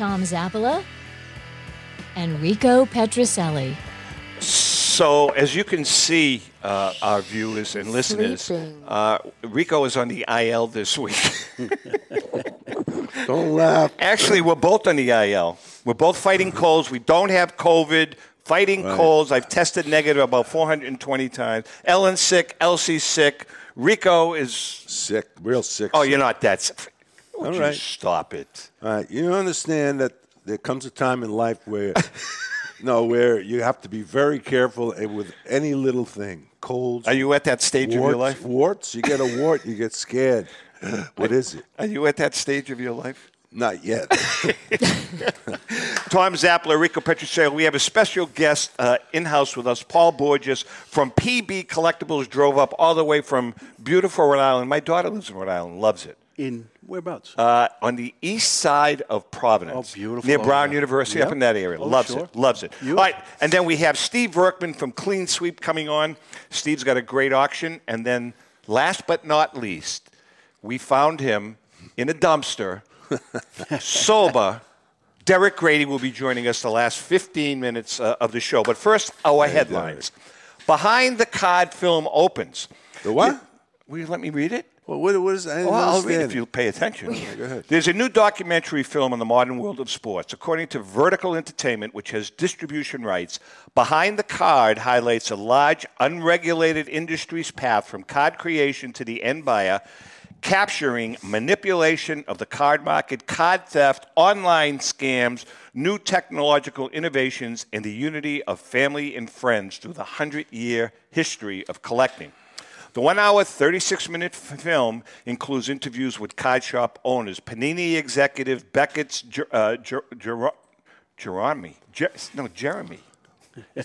Tom Zappala and Rico Petrocelli. So, as you can see, uh, our viewers and listeners, uh, Rico is on the IL this week. Don't laugh. Actually, we're both on the IL. We're both fighting colds. We don't have COVID. Fighting colds. I've tested negative about 420 times. Ellen's sick. Elsie's sick. Rico is. Sick, real sick. Oh, you're not that sick. Would All you stop it? All right, you understand that there comes a time in life where, no, where you have to be very careful and with any little thing. Colds. Are you at that stage of your life? Warts. You get a wart, you get scared. What is it? Are you at that stage of your life? Not yet. Tom Zappala, Rico Petrocelli. We have a special guest uh, in house with us, Paul Borges from PB Collectibles. Drove up all the way from beautiful Rhode Island. My daughter lives in Rhode Island, loves it. In whereabouts? Uh, on the east side of Providence, Oh, beautiful. near Brown. University, up in that area. Oh, loves sure. it, loves it. All right, and then we have Steve Verkman from Clean Sweep coming on. Steve's got a great auction, and then last but not least, we found him in a dumpster, sober. Derek Grady will be joining us the last 15 minutes uh, of the show. But first, our headlines. Behind the Card film opens. The what? Will you let me read it? Well, what, what is? Didn't Well, I'll read if you pay attention. go ahead. There's a new documentary film on the modern world of sports. According to Vertical Entertainment, which has distribution rights, Behind the Card highlights a large, unregulated industry's path from card creation to the end buyer, capturing manipulation of the card market, card theft, online scams, new technological innovations, and the unity of family and friends through the 100 year history of collecting. The one hour, 36 minute film includes interviews with card shop owners, Panini executive Beckett's uh, Jer- Jer- Jeremy. Jer- no, Jeremy.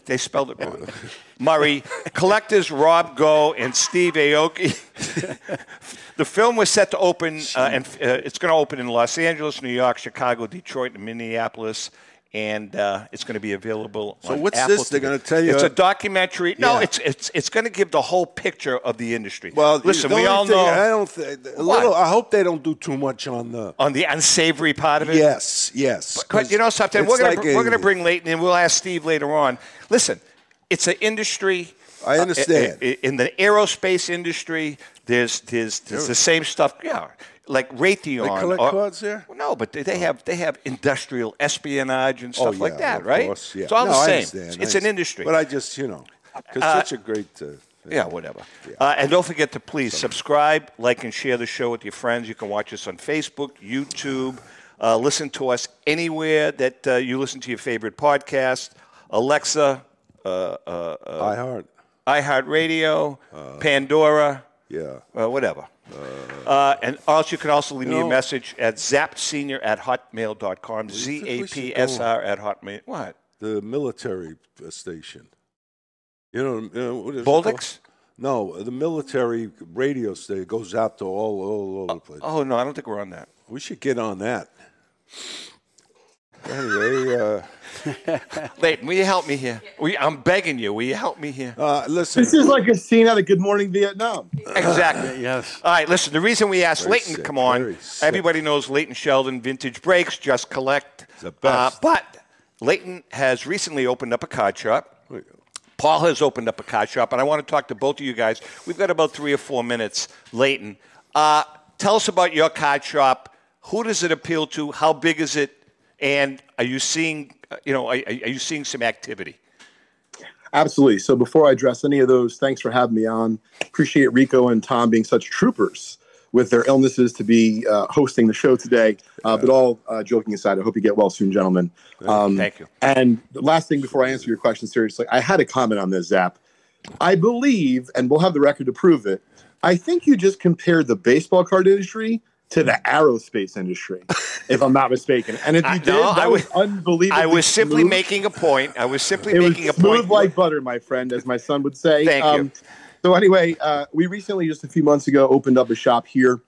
They spelled it wrong. Murray, collectors Rob Go and Steve Aoki. the film was set to open, uh, and uh, it's going to open in Los Angeles, New York, Chicago, Detroit, and Minneapolis. And uh, it's going to be available. So on what's Apple this? They're gonna tell you- It's a documentary. No, it's it's it's going to give the whole picture of the industry. Well, listen, we all thing- know I don't. Th- little. I hope they don't do too much on the. on the unsavory part of it. Yes, yes. But you know something? We're going like to we're going to bring Leighton and We'll ask Steve later on. Listen, it's an industry. I uh, understand. i- i- in the aerospace industry, there's there's, there's the same stuff. Yeah, like Raytheon. They collect or- cards there? No, but they- they have they have industrial espionage and stuff oh, like that, of right? course, yeah. It's all No, the same. understand, I It's an industry. But I just, you know, because such a great. Uh, Yeah, whatever. Uh, and don't forget to please subscribe, like, and share the show with your friends. You can watch us on Facebook, YouTube. Uh, listen to us anywhere that uh, you listen to your favorite podcast. Alexa, uh, uh, I heart. iHeartRadio, Pandora, Yeah. uh, whatever. Uh, and also, you can also leave me a message at zapsenior at hotmail.com. Z A P? S R at hotmail. What? The military uh, station. You know, you know what is it Boldix? called? No, the military radio station goes out to all, all over the place. Oh, no, I don't think we're on that. We should get on that. Anyway, uh, Leighton, will you help me here? Will you- I'm begging you. Will you help me here? uh, listen. This is like a scene out of Good Morning Vietnam. Exactly. yes. All right, listen, the reason we asked Very Leighton to come on, everybody knows Leighton Sheldon, Vintage Breaks, Just Collect. The best. Uh, but Leighton has recently opened up a card shop. Paul has opened up a card shop, and I want to talk to both of you guys. We've got about three or four minutes, Leighton. Uh, tell us about your card shop. Who does it appeal to? How big is it? And are you seeing, you know, are, are you seeing some activity? Absolutely. So before I address any of those, thanks for having me on. Appreciate Rico and Tom being such troopers with their illnesses to be uh, hosting the show today. Uh, but all uh, joking aside, I hope you get well soon, gentlemen. Um, Thank you. And the last thing before I answer your question seriously, I had a comment on this, Zap. I believe, and we'll have the record to prove it, I think you just compared the baseball card industry to the aerospace industry, if I'm not mistaken. And if you I- did, no, that I was, was- unbelievable. I was simply making a point. I was simply it was making a smooth point. like butter, my friend, as my son would say. Um, Thank you. So anyway, uh, we recently, just a few months ago, opened up a shop here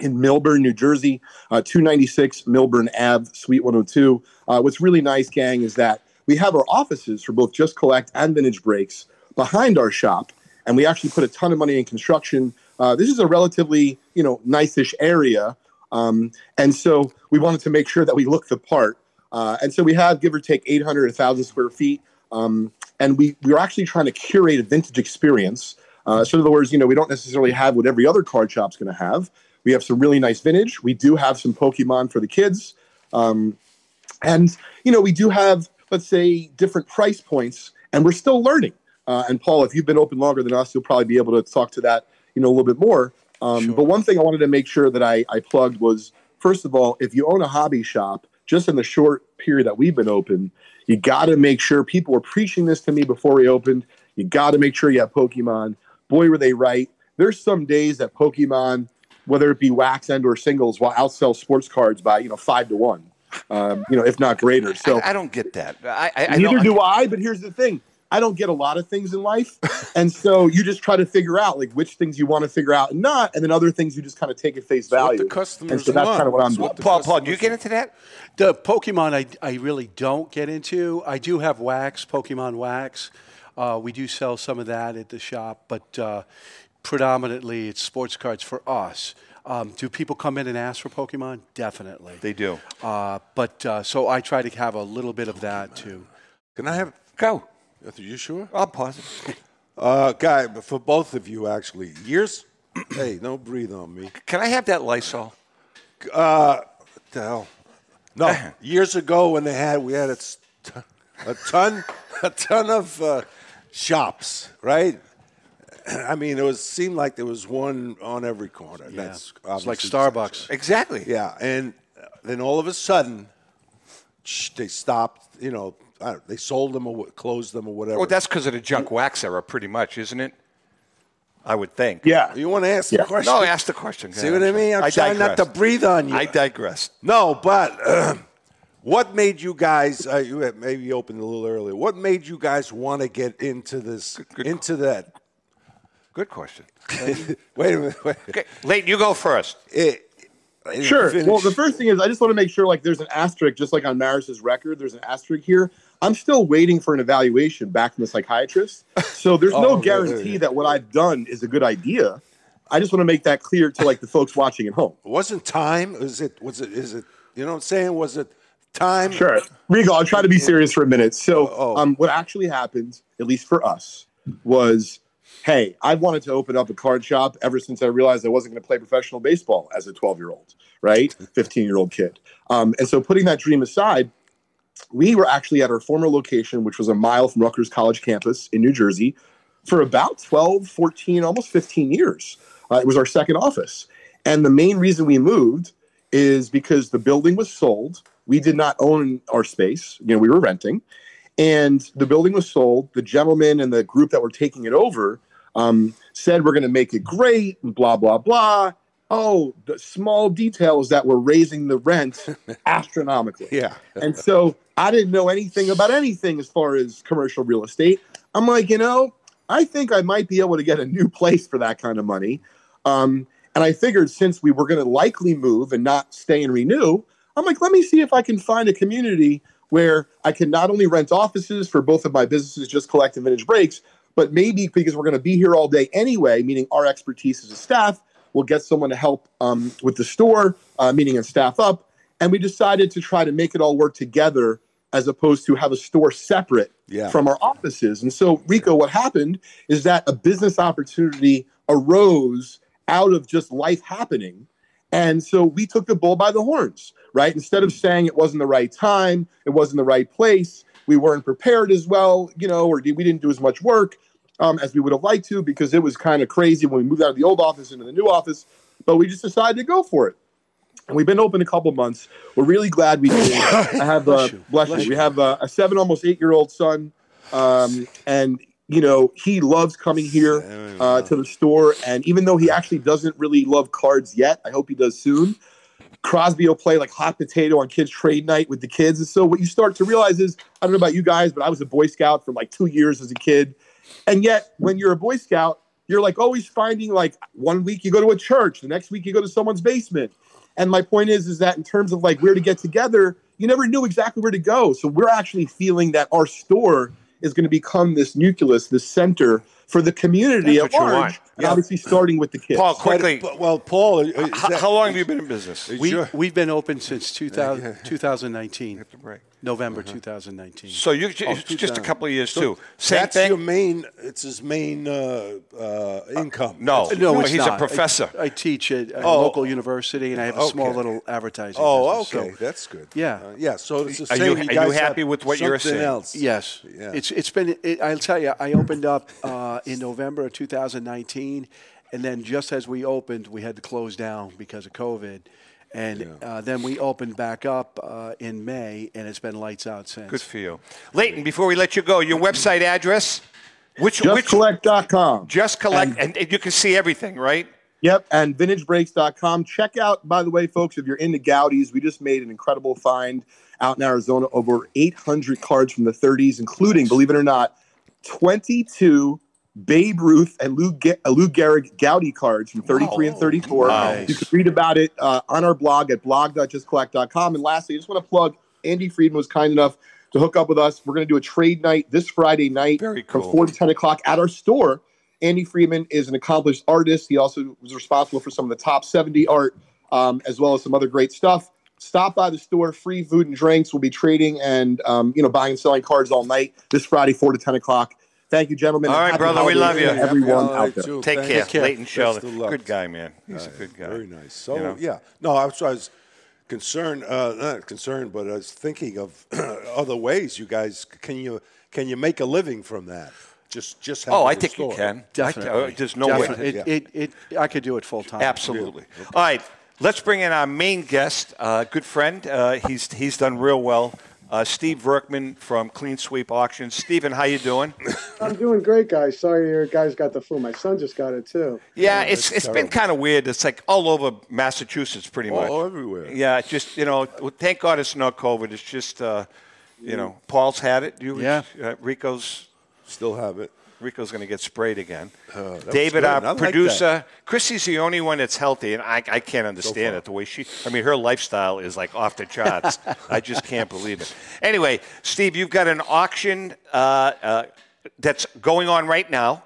in Millburn, New Jersey, uh, 296 Millburn Ave, Suite 102. Uh, what's really nice, gang, is that we have our offices for both Just Collect and Vintage Breaks behind our shop, and we actually put a ton of money in construction. Uh, this is a relatively, you know, nice-ish area, um, and so we wanted to make sure that we look the part. Uh, and so we have, give or take, 800, 1,000 square feet. Um, and we, we are actually trying to curate a vintage experience. Uh, so in other words, you know, we don't necessarily have what every other card shop's going to have. We have some really nice vintage. We do have some Pokemon for the kids. Um, and, you know, we do have, let's say, different price points, and we're still learning. Uh, and Paul, if you've been open longer than us, you'll probably be able to talk to that, you know, a little bit more. Um, But one thing I wanted to make sure that I, I plugged was, first of all, if you own a hobby shop, just in the short period that we've been open, you got to make sure people were preaching this to me before we opened. You got to make sure you have Pokemon. Boy, were they right. There's some days that Pokemon, whether it be wax and or singles, will outsell sports cards by you know five to one, um, you know if not greater. So I, I don't get that. I, I, I neither don't- do I. But here's the thing: I don't get a lot of things in life, and so you just try to figure out like which things you want to figure out and not, and then other things you just kind of take at face what value. the customers and so that's want. kind of what I'm It's doing. what Paul, Paul, do you get into that? The Pokemon, I, I really don't get into. I do have wax, Pokemon wax. Uh, we do sell some of that at the shop, but uh, predominantly it's sports cards for us. Um, do people come in and ask for Pokemon? Definitely. They do. Uh, but uh, so I try to have a little bit of that too. Can I have? Go. Are you sure? I'll pause it. Uh, guy, but for both of you, actually, years. hey, don't breathe on me. Can I have that Lysol? What the hell? No, years ago when they had, we had a, a ton, a ton of uh, shops, right? I mean, it was seemed like there was one on every corner. That's It's like Starbucks. Exactly. Yeah, and then all of a sudden, they stopped. You know, they sold them or closed them or whatever. Well, that's because of the junk wax era, pretty much, isn't it? I would think. Yeah, you want to ask Yeah. the question? No, ask the question. See what I mean? I'm trying not to breathe on you. I digress. No, but uh, what made you guys? Uh, you had maybe opened a little earlier. What made you guys want to get into this? good into that? Good question. Wait a minute. Wait. Okay, Leighton, you go first. It- Sure. finish. Well, the first thing is I just want to make sure like there's an asterisk, just like on Maris's record, there's an asterisk here. I'm still waiting for an evaluation back from the psychiatrist. So there's Oh, no guarantee that what I've done is a good idea. I just want to make that clear to like the folks watching at home. wasn't time. Was it? Was it? Is it? You know what I'm saying? Was it time? Sure. Rico, I'll try to be serious for a minute. So, Oh. um, what actually happened, at least for us, was hey, I wanted to open up a card shop ever since I realized I wasn't going to play professional baseball as a 12 year old, right? 15 year old kid. Um, and so, putting that dream aside, we were actually at our former location, which was a mile from Rutgers College campus in New Jersey, for about 12, 14, almost 15 years. Uh, it was our second office. And the main reason we moved is because the building was sold. We did not own our space, you know, we were renting. And the building was sold. The gentleman and the group that were taking it over um, said, We're going to make it great, and blah, blah, blah. Oh, the small details that we're raising the rent astronomically. Yeah. And so I didn't know anything about anything as far as commercial real estate. I'm like, you know, I think I might be able to get a new place for that kind of money. Um, and I figured since we were going to likely move and not stay and renew, I'm like, let me see if I can find a community where I can not only rent offices for both of my businesses, just collect and vintage breaks, but maybe because we're going to be here all day anyway, meaning our expertise as a staff, we'll get someone to help um, with the store, uh, meaning and staff up. And we decided to try to make it all work together as opposed to have a store separate Yeah. from our offices. And so, Rico, what happened is that a business opportunity arose out of just life happening. And so we took the bull by the horns, right? Instead of saying it wasn't the right time, it wasn't the right place, we weren't prepared as well, you know, or we didn't do as much work um, as we would have liked to because it was kind of crazy when we moved out of the old office into the new office. But we just decided to go for it. And we've been open a couple months. We're really glad we did. I have uh, bless, you. We have uh, a seven, almost eight year old son, um, and you know, he loves coming here uh, to the store. And even though he actually doesn't really love cards yet, I hope he does soon. Crosby will play like hot potato on kids' trade night with the kids. And so what you start to realize is, I don't know about you guys, but I was a Boy Scout for like two years as a kid. And yet, when you're a Boy Scout, you're like always finding like one week you go to a church, the next week you go to someone's basement. And my point is, is that in terms of like where to get together, you never knew exactly where to go. So we're actually feeling that our store is going to become this nucleus, this center for the community That's at you large. want. and Obviously, starting with the kids. Paul, quickly, But- well, Paul, is how, that- how long have you been in business? We, your- we've been open since 2000, 2019, break. November 2019. So you Oh, it's just a 2000. couple of years too. Same that's thing. your main. It's his main uh, uh, income. no, no, it's he's not. a professor. I, teach at a Oh. local university, and I have a small Okay. little advertising. Oh, business, okay, so- that's good. Yeah. Uh, yeah. So it's the Are same. you- are you guys happy have with what you're something saying? Else. Yes, Yeah. it's it's been. It, I'll tell you, I opened up uh, in November of 2019, and then just as we opened, we had to close down because of COVID, and uh, then we opened back up uh, in May, and it's been lights out since. Good for you, Leighton. Before we let you go, your website address, which which JustCollect.com. just collect, and, and you can see everything, right? Yep, and vintagebreaks.com. Check out, by the way, folks, if you're into Goudeys, we just made an incredible find out in Arizona over 800 cards from the 30s, including, believe it or not, 22 Babe Ruth and Lou, Ge- uh, Lou Gehrig Goudey cards from 33 and 34. Nice. You can read about it uh, on our blog at blog.justcollect.com. And lastly, I just want to plug Andy Friedman was kind enough to hook up with us. We're going to do a trade night this Friday night Very from 4 to 10 o'clock at our store. Andy Friedman is an accomplished artist. He also was responsible for some of the top 70 art, um, as well as some other great stuff. Stop by the store, free food and drinks. We'll be trading and um, you know buying and selling cards all night this Friday, 4 to 10 o'clock. Thank you, gentlemen. All and right, happy brother, we love you. to Happy Everyone out there. too. Take Thank care, you. care. Leighton Sheldon. Best of luck. Good guy, man. He's a good guy. Very nice. So You know? yeah, no, I was, I was concerned, uh, not concerned, but I was thinking of other ways. You guys, can you can you make a living from that? Just just Oh, I the think you can. Definitely. I, uh, there's no Definitely. way. It, it, it, I could do it full time. Absolutely. All right, let's bring in our main guest, uh, good friend. Uh, he's he's done real well. Uh, Steve Verkman from Clean Sweep Auctions. Stephen, how you doing? I'm doing great, guys. Sorry your guys got the flu. My son just got it too. Yeah, it's it's been kind of weird. It's like all over Massachusetts, pretty much. All everywhere. Yeah, it's just you know, thank God it's not COVID. It's just uh, you know, Paul's had it. You, Yeah. uh, Rico's Still have it. Rico's going to get sprayed again. was David, good. our I like producer, Chrissy's the only one that's healthy, and I, I can't understand it the way she. I mean, her lifestyle is like off the charts. I just can't believe it. Anyway, Steve, you've got an auction uh, uh, that's going on right now,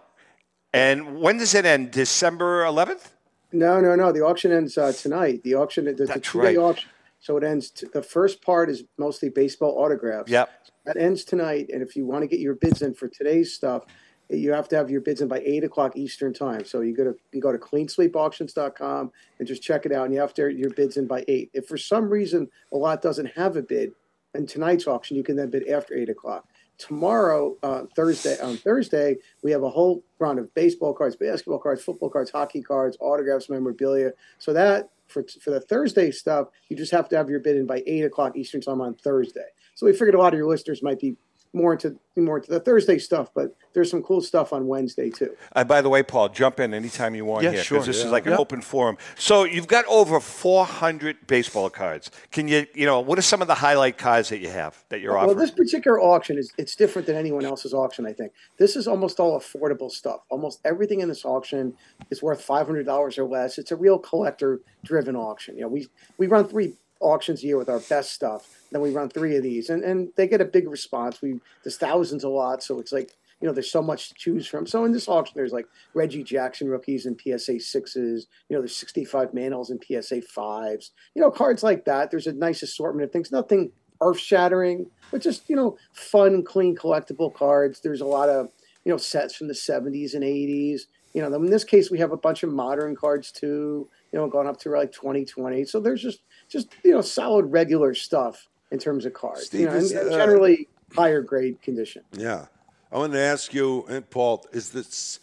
and when does it end? December 11th. No, no, no. The auction ends uh, tonight. The auction, the, the That's two-day right. auction. So it ends. T- the first part is mostly baseball autographs. Yep. That ends tonight, and if you want to get your bids in for today's stuff, you have to have your bids in by eight o'clock Eastern time. So you go to you go to cleansweepauctions.com and just check it out, and you have to have your bids in by eight. If for some reason a lot doesn't have a bid, in tonight's auction, you can then bid after eight o'clock. Tomorrow, uh, Thursday, on Thursday, we have a whole round of baseball cards, basketball cards, football cards, hockey cards, autographs, memorabilia. So that for for the Thursday stuff, you just have to have your bid in by eight o'clock Eastern time on Thursday. So we figured a lot of your listeners might be more into more into the Thursday stuff, but there's some cool stuff on Wednesday too. Uh, by the way, Paul, jump in anytime you want Yeah, here sure. this is Yeah. like an open forum. So you've got over 400 baseball cards. Can you, you know, what are some of the highlight cards that you have that you're Well, offering? Well, this particular auction is it's different than anyone else's auction. I think this is almost all affordable stuff. Almost everything in this auction is worth five hundred dollars or less. It's a real collector-driven auction. You know, we we run three auctions a year with our best stuff. Then we run three of these, and and they get a big response. We there's thousands a lot, so it's like you know there's so much to choose from. So in this auction, there's like Reggie Jackson rookies and PSA sixes. You know, there's 65 Mantles and PSA fives. You know, cards like that. There's a nice assortment of things. Nothing earth shattering, but just you know, fun, clean, collectible cards. There's a lot of you know sets from the 70s and 80s. You know, in this case, we have a bunch of modern cards too. You know, going up to like 2020. So there's just just you know solid regular stuff in terms of cards. Steve, you know, and, is, and uh, generally higher grade condition. Yeah, I want to ask you, and Paul, is this?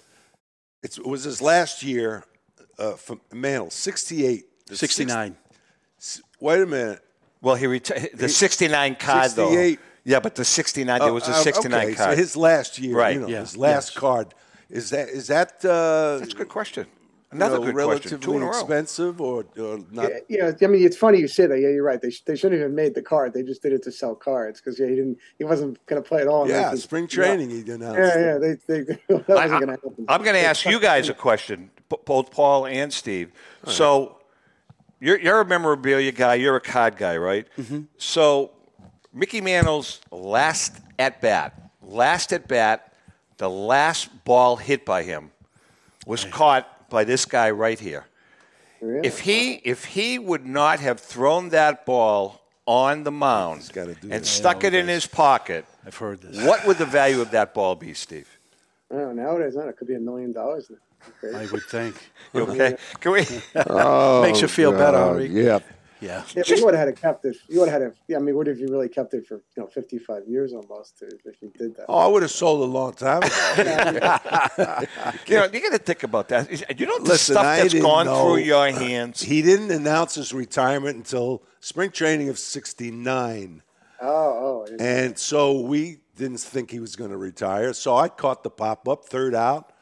It's, it was this last year uh, from Mantle, sixty-eight, The six- 69. wait a minute, well, he reti- the 69 card, though. Yeah, but the 69, there was a Uh, 69 okay, card. So his last year, Right. you know, Yeah. his last Yes. card. Is that is that uh, That's a good question. You Another know, good relatively question. Two in a row. expensive or, or not? Yeah, yeah, I mean, it's funny you say that. Yeah, you're right. They, sh- they shouldn't have made the card. They just did it to sell cards because yeah, he didn't. He wasn't going to play at all. Yeah, 19 spring training. He announced. Yeah, yeah. They, they, that wasn't I, going to happen. am going to ask you guys a question, both Paul and Steve. So, you're, you're a memorabilia guy. You're a card guy, right? Mm-hmm. So, Mickey Mantle's last at bat, last at bat, the last ball hit by him was caught by this guy right here. Really? If he if he would not have thrown that ball on the mound and that. stuck it in okay. his pocket, I've heard this. what would the value of that ball be, Steve? I don't know, nowadays, no, it could be a million dollars. Okay. I would think. Okay? Can we? Oh, Makes you feel better, Henri. Yeah. Yeah. Yeah, you would have had to kept it. You would have had to. Yeah, I mean, what if you really kept it for you know 55 years almost if if you did that? Oh, I would have sold a long time ago. You know, you got to think about that. You know the Listen, stuff I that's didn't gone know- through your hands. he didn't announce his retirement until spring training of '69. Oh, oh. And so we didn't think he was going to retire. So I caught the pop up, third out.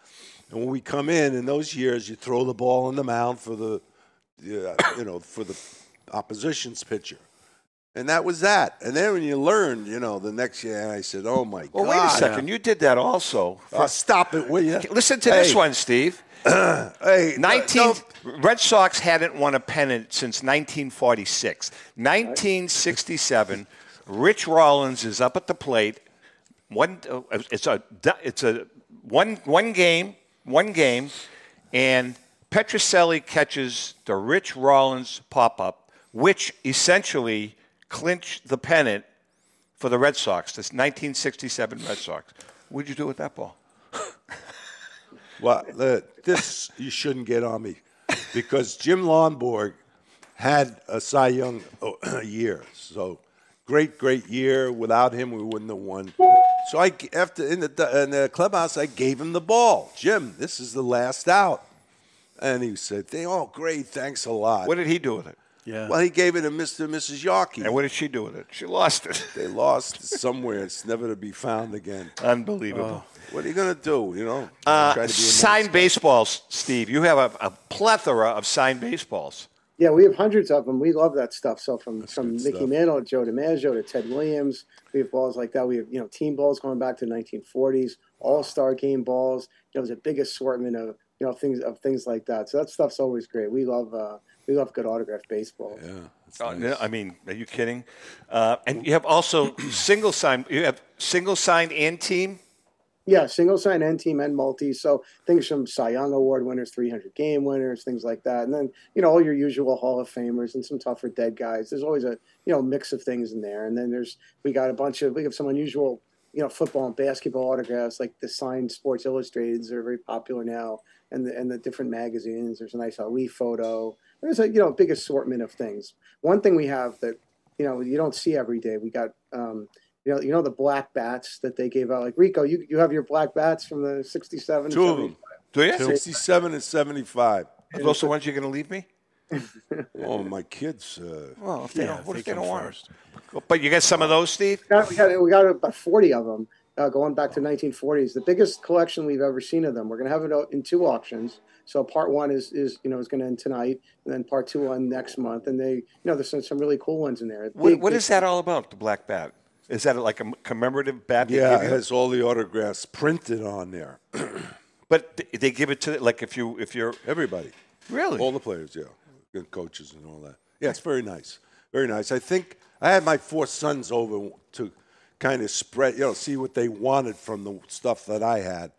And when we come in, in those years, you throw the ball on the mound for the, uh, you know, for the opposition's pitcher. And that was that. And then when you learned, you know, the next year, I said, "Oh my Well, God!" Well, wait a second. You did that also. Oh, stop it, will you? Listen to this one, Steve. Hey, 19 no, Red Sox hadn't won a pennant since 1946. 1967, Rich Rollins is up at the plate. One, uh, it's a it's a one one game, one game, and Petrocelli catches the Rich Rollins pop up, which essentially clinched the pennant for the Red Sox. This 1967 Red Sox. What'd you do with that ball? Well, uh, this you shouldn't get on me because Jim Lonborg had a Cy Young uh, year. So great, great year. Without him, we wouldn't have won. So I after in the in the clubhouse, I gave him the ball. Jim, this is the last out, and he said, "They "Oh, great, thanks a lot." What did he do with it? Yeah. well, he gave it to Mr. and Mrs. Yawkey. And what did she do with it? She lost it. they lost it somewhere. It's never to be found again. Unbelievable. What are you going to do? You know, Uh, Try to be a nice signed baseballs, Steve. You have a, a plethora of signed baseballs. Yeah, we have hundreds of them. We love that stuff. So from from Mickey stuff. Mantle, Joe DiMaggio to Ted Williams, we have balls like that. We have you know team balls going back to the 1940s, All Star Game balls. You know, there's a big assortment of you know things of things like that. So that stuff's always great. We love uh, we love good autographed baseball. Yeah, Oh, nice. no, I mean, are you kidding? Uh, and you have also single sign. You have single sign and team. Yeah, single sign and team and multi. So things from Cy Young Award winners, 300 game winners, things like that. And then, you know, all your usual Hall of Famers and some tougher dead guys. There's always a, you know, mix of things in there. And then there's, we got a bunch of, we have some unusual, you know, football and basketball autographs, like the signed Sports Illustrateds are very popular now. And the, and the different magazines. There's a nice Ali photo. There's a, you know, big assortment of things. One thing we have that, you know, you don't see every day. We got, um, you know, you know the black bats that they gave out. Like Rico, you you have your black bats from the '67. Two of them, Do you? 67 and 75. Are those the ones you're going to leave me? Oh, my kids. Uh, Well, if they Yeah, don't, what if they they don't come want But you got some of those, Steve. We got, we got we got about 40 of them uh, going back to 1940s. The biggest collection we've ever seen of them. We're going to have it out in two auctions. So part one is is you know is going to end tonight, and then part two on next month. And they you know there's some, some really cool ones in there. What, Big- what big- is that all about? The black bat. Is that like a commemorative bat? yeah, it has all the autographs printed on there. But they give it to like if you if you're Everybody. really All the players, yeah. And coaches and all that. Yeah, it's very nice. Very nice. I think I had my four sons over to kind of spread, you know, see what they wanted from the stuff that I had.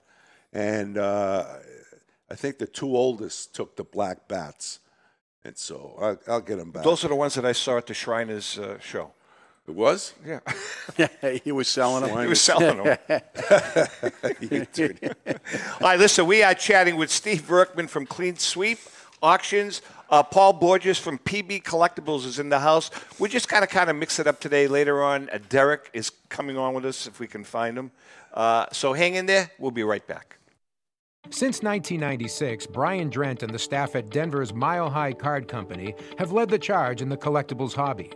And uh, I think the two oldest took the black bats. And so I'll, I'll get them back. those are the ones that I saw at the Shriners uh, show. it was? Yeah, he was selling them. he was selling them. All right, listen, we are chatting with Steve Verkman from Clean Sweep Auctions. Uh, Paul Borges from PB Collectibles is in the house. We're just kind of kind of mix it up today. Later on, uh, Derek is coming on with us if we can find him. Uh, so hang in there. We'll be right back. Since 1996, Brian Drent and the staff at Denver's Mile High Card Company have led the charge in the collectibles hobby.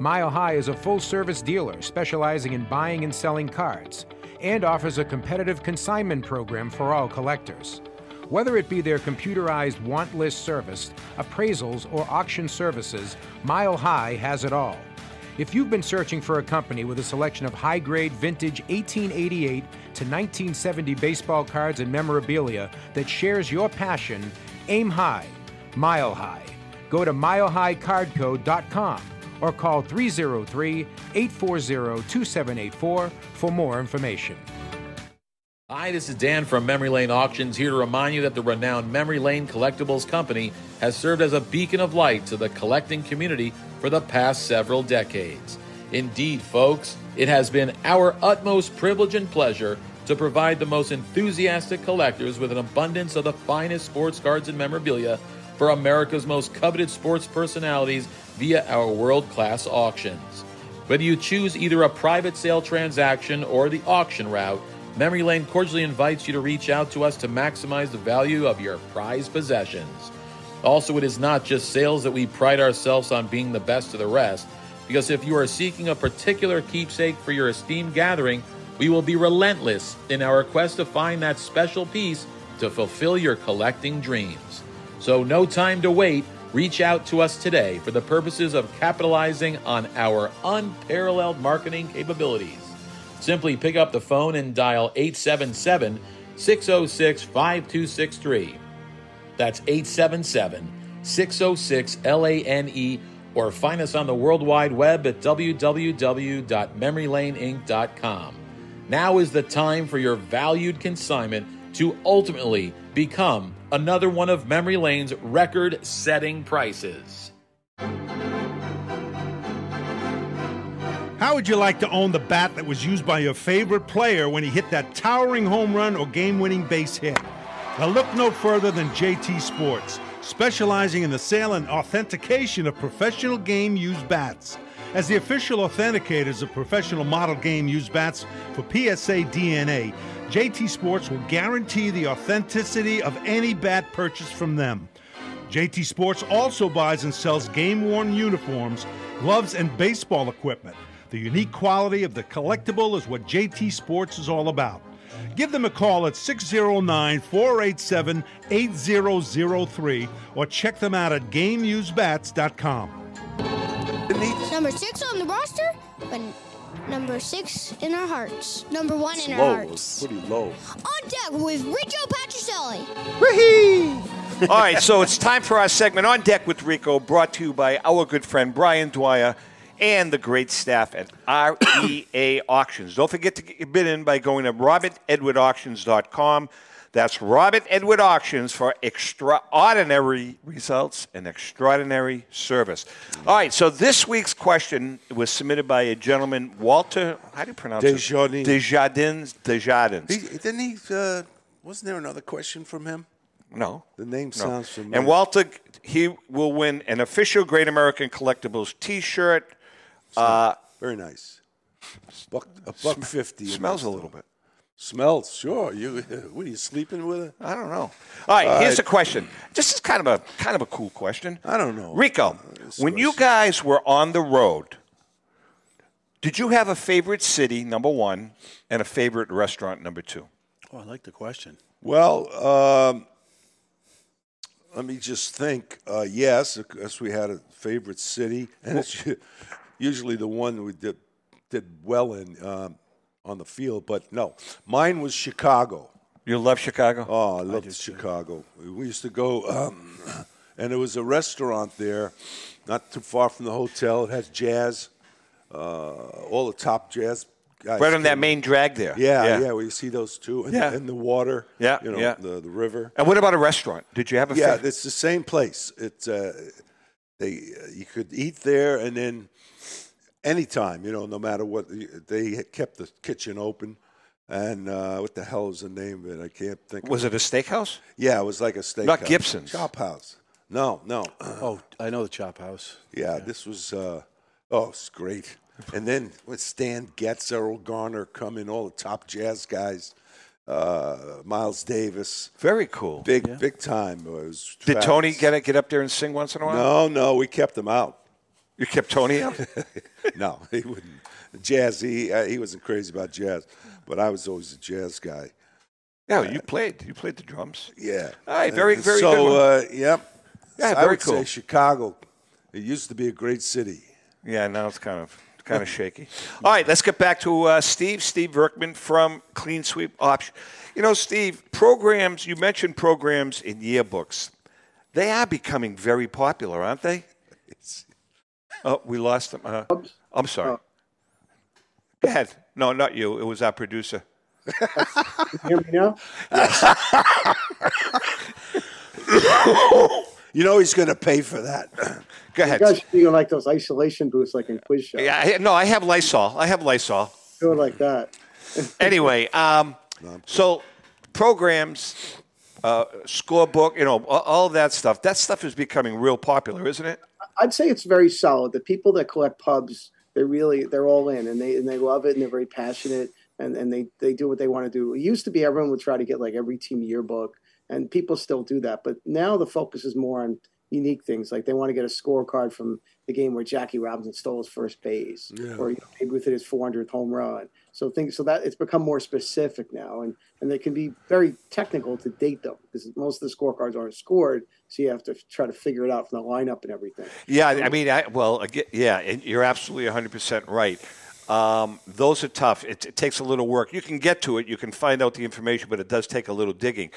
Mile High is a full service dealer specializing in buying and selling cards and offers a competitive consignment program for all collectors. Whether it be their computerized want list service, appraisals, or auction services, Mile High has it all. If you've been searching for a company with a selection of high grade vintage 1888 to 1970 baseball cards and memorabilia that shares your passion, aim high, mile high. Go to milehighcardco.com or call 303 840 2784 for more information. Hi, this is Dan from Memory Lane Auctions here to remind you that the renowned Memory Lane Collectibles Company has served as a beacon of light to the collecting community for the past several decades. Indeed, folks, it has been our utmost privilege and pleasure to provide the most enthusiastic collectors with an abundance of the finest sports cards and memorabilia for America's most coveted sports personalities via our world class auctions. Whether you choose either a private sale transaction or the auction route, Memory Lane cordially invites you to reach out to us to maximize the value of your prized possessions. Also, it is not just sales that we pride ourselves on being the best of the rest, because if you are seeking a particular keepsake for your esteemed gathering, we will be relentless in our quest to find that special piece to fulfill your collecting dreams. So, no time to wait. Reach out to us today for the purposes of capitalizing on our unparalleled marketing capabilities. Simply pick up the phone and dial 877 606 5263. That's 877 606 LANE or find us on the World Wide Web at www.memorylaneinc.com. Now is the time for your valued consignment to ultimately become another one of Memory Lane's record setting prices. How would you like to own the bat that was used by your favorite player when he hit that towering home run or game winning base hit? Now, look no further than JT Sports, specializing in the sale and authentication of professional game used bats. As the official authenticators of professional model game used bats for PSA DNA, JT Sports will guarantee the authenticity of any bat purchased from them. JT Sports also buys and sells game worn uniforms, gloves, and baseball equipment. The unique quality of the collectible is what JT Sports is all about. Give them a call at 609 487 8003 or check them out at GameUseBats.com. Number six on the roster, but number six in our hearts. Number one in our Low, hearts. pretty low. On deck with Rico Petrocelli. All right, so it's time for our segment on deck with Rico, brought to you by our good friend Brian Dwyer and the great staff at REA Auctions. Don't forget to get your bid in by going to robertedwardauctions.com. That's Robert Edward Auctions for extraordinary results and extraordinary service. All right, so this week's question was submitted by a gentleman, Walter. How do you pronounce Desjardins. it? Desjardins. Desjardins. He, didn't he? Uh, wasn't there another question from him? No. The name No. sounds familiar. And Walter, he will win an official Great American Collectibles T-shirt. Uh, Very nice. Buck, a buck fifty. in smells a little bit. Smells, sure. You, what are you sleeping with it? I don't know. All right, All here's right. the question. This is kind of a kind of a cool question. I don't know. Rico, when you guys were on the road, did you have a favorite city number one and a favorite restaurant number two? Oh, I like the question. Well, um, let me just think. Uh, yes, of course, we had a favorite city, and it's u- usually the one we did did well in um, on the field. But no, mine was Chicago. You love Chicago? Oh, I loved Chicago. We used to go, um, and there was a restaurant there, not too far from the hotel. It has jazz, uh, all the top jazz guys. Right on that main drag there. Yeah, Yeah. yeah, where you see those two, and, Yeah. and the water. Yeah, you know, yeah. the the river. And what about a restaurant? Did you have a Yeah, favorite? it's the same place. It's uh, they uh, you could eat there and then anytime, you know, no matter what. They kept the kitchen open, and uh, what the hell is the name of it? I can't think. Was of it a steakhouse? Yeah, it was like a steak. Not Gibson's. Chop House. No, no. Oh, I know the Chop House. Yeah, this was. Uh, oh, it's great. And then with Stan Getz, Erroll Garner coming, all the top jazz guys, uh, Miles Davis. Very cool. Big, big time. It was Did Tony fabulous. get get up there and sing once in a while? No, no, we kept him out. You kept Tony out? no, he wouldn't. Jazz, he uh, he wasn't crazy about jazz, but I was always a jazz guy. Yeah, you played. You played the drums. Yeah. All right, very, very so, good. uh, yep. Yeah, I very would cool. say Chicago. It used to be a great city. Yeah, now it's kind of kind of shaky. All right, let's get back to uh, Steve. Steve Verkman from Clean Sweep Auction. You know, Steve, programs. You mentioned programs in yearbooks. They are becoming very popular, aren't they? Oh, we lost them. Uh, I'm sorry. Go ahead. No, not you. It was our producer. You hear me now? You know he's going to pay for that. Go You ahead. guys should be on like those isolation booths, like in quiz shows. Yeah, I, no, I have Lysol. I have Lysol. Do it like that. anyway, um, so programs, uh, scorebook, you know, all, all that stuff. That stuff is becoming real popular, isn't it? I'd say it's very solid. The people that collect pubs, they're really they're all in and they and they love it and they're very passionate and, and they, they do what they want to do. It used to be everyone would try to get like every team yearbook and people still do that. But now the focus is more on unique things. Like they want to get a scorecard from the game where Jackie Robinson stole his first base Yeah. or you know, Babe Ruth hit his 400th home run. So things so that it's become more specific now and and they can be very technical to date them because most of the scorecards aren't scored. So you have to try to figure it out from the lineup and everything. Yeah, I mean, I, well, again, yeah, and you're absolutely 100% right. Um, those are tough. It, it takes a little work. You can get to it, you can find out the information, but it does take a little digging.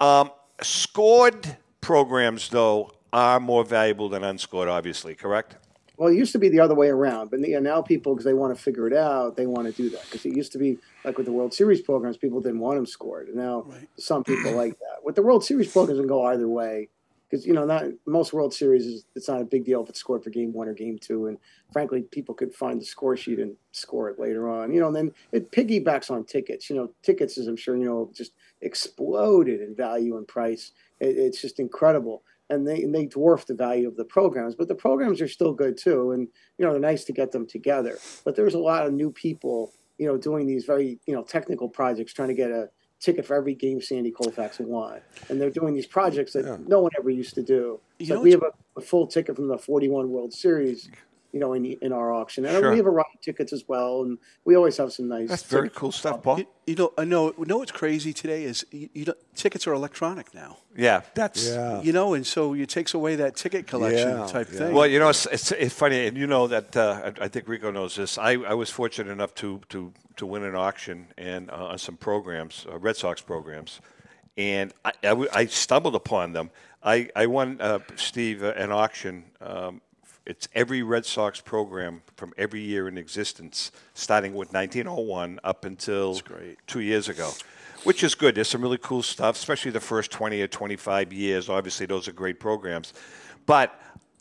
Um, scored programs, though, are more valuable than unscored, obviously, correct? Well, it used to be the other way around, but yeah, now people, because they want to figure it out, they want to do that. Because it used to be like with the World Series programs, people didn't want them scored, and now some people like that. With the World Series programs, can go either way. Because you know, not most World Series is it's not a big deal if it's scored for game one or game two, and frankly, people could find the score sheet and score it later on. You know, and then it piggybacks on tickets. You know, tickets, as I'm sure you know, just exploded in value and price. It, it's just incredible and they and they dwarf the value of the programs. But the programs are still good too, and you know they're nice to get them together. But there's a lot of new people, you know, doing these very you know technical projects, trying to get a ticket for every game Sandy Koufax won, and they're doing these projects that no one ever used to do. It's You like we have a, a full ticket from the 41 World Series. You know, in, in our auction, and Sure. we have a ride tickets as well, and we always have some nice. That's very cool stuff, Paul. You, you know, I know. You know what's crazy today is you, you know, tickets are electronic now. Yeah, that's. yeah. You know, and so it takes away that ticket collection Yeah, type yeah. thing. Well, you know, it's, it's, it's funny, and you know that uh, I, I think Rico knows this. I, I was fortunate enough to to to win an auction and uh, on some programs, uh, Red Sox programs, and I, I, w- I stumbled upon them. I I won uh, Steve uh, an auction. Um, it's every Red Sox program from every year in existence, starting with 1901 up until two years ago, which is good. There's some really cool stuff, especially the first 20 or 25 years. Obviously, those are great programs. But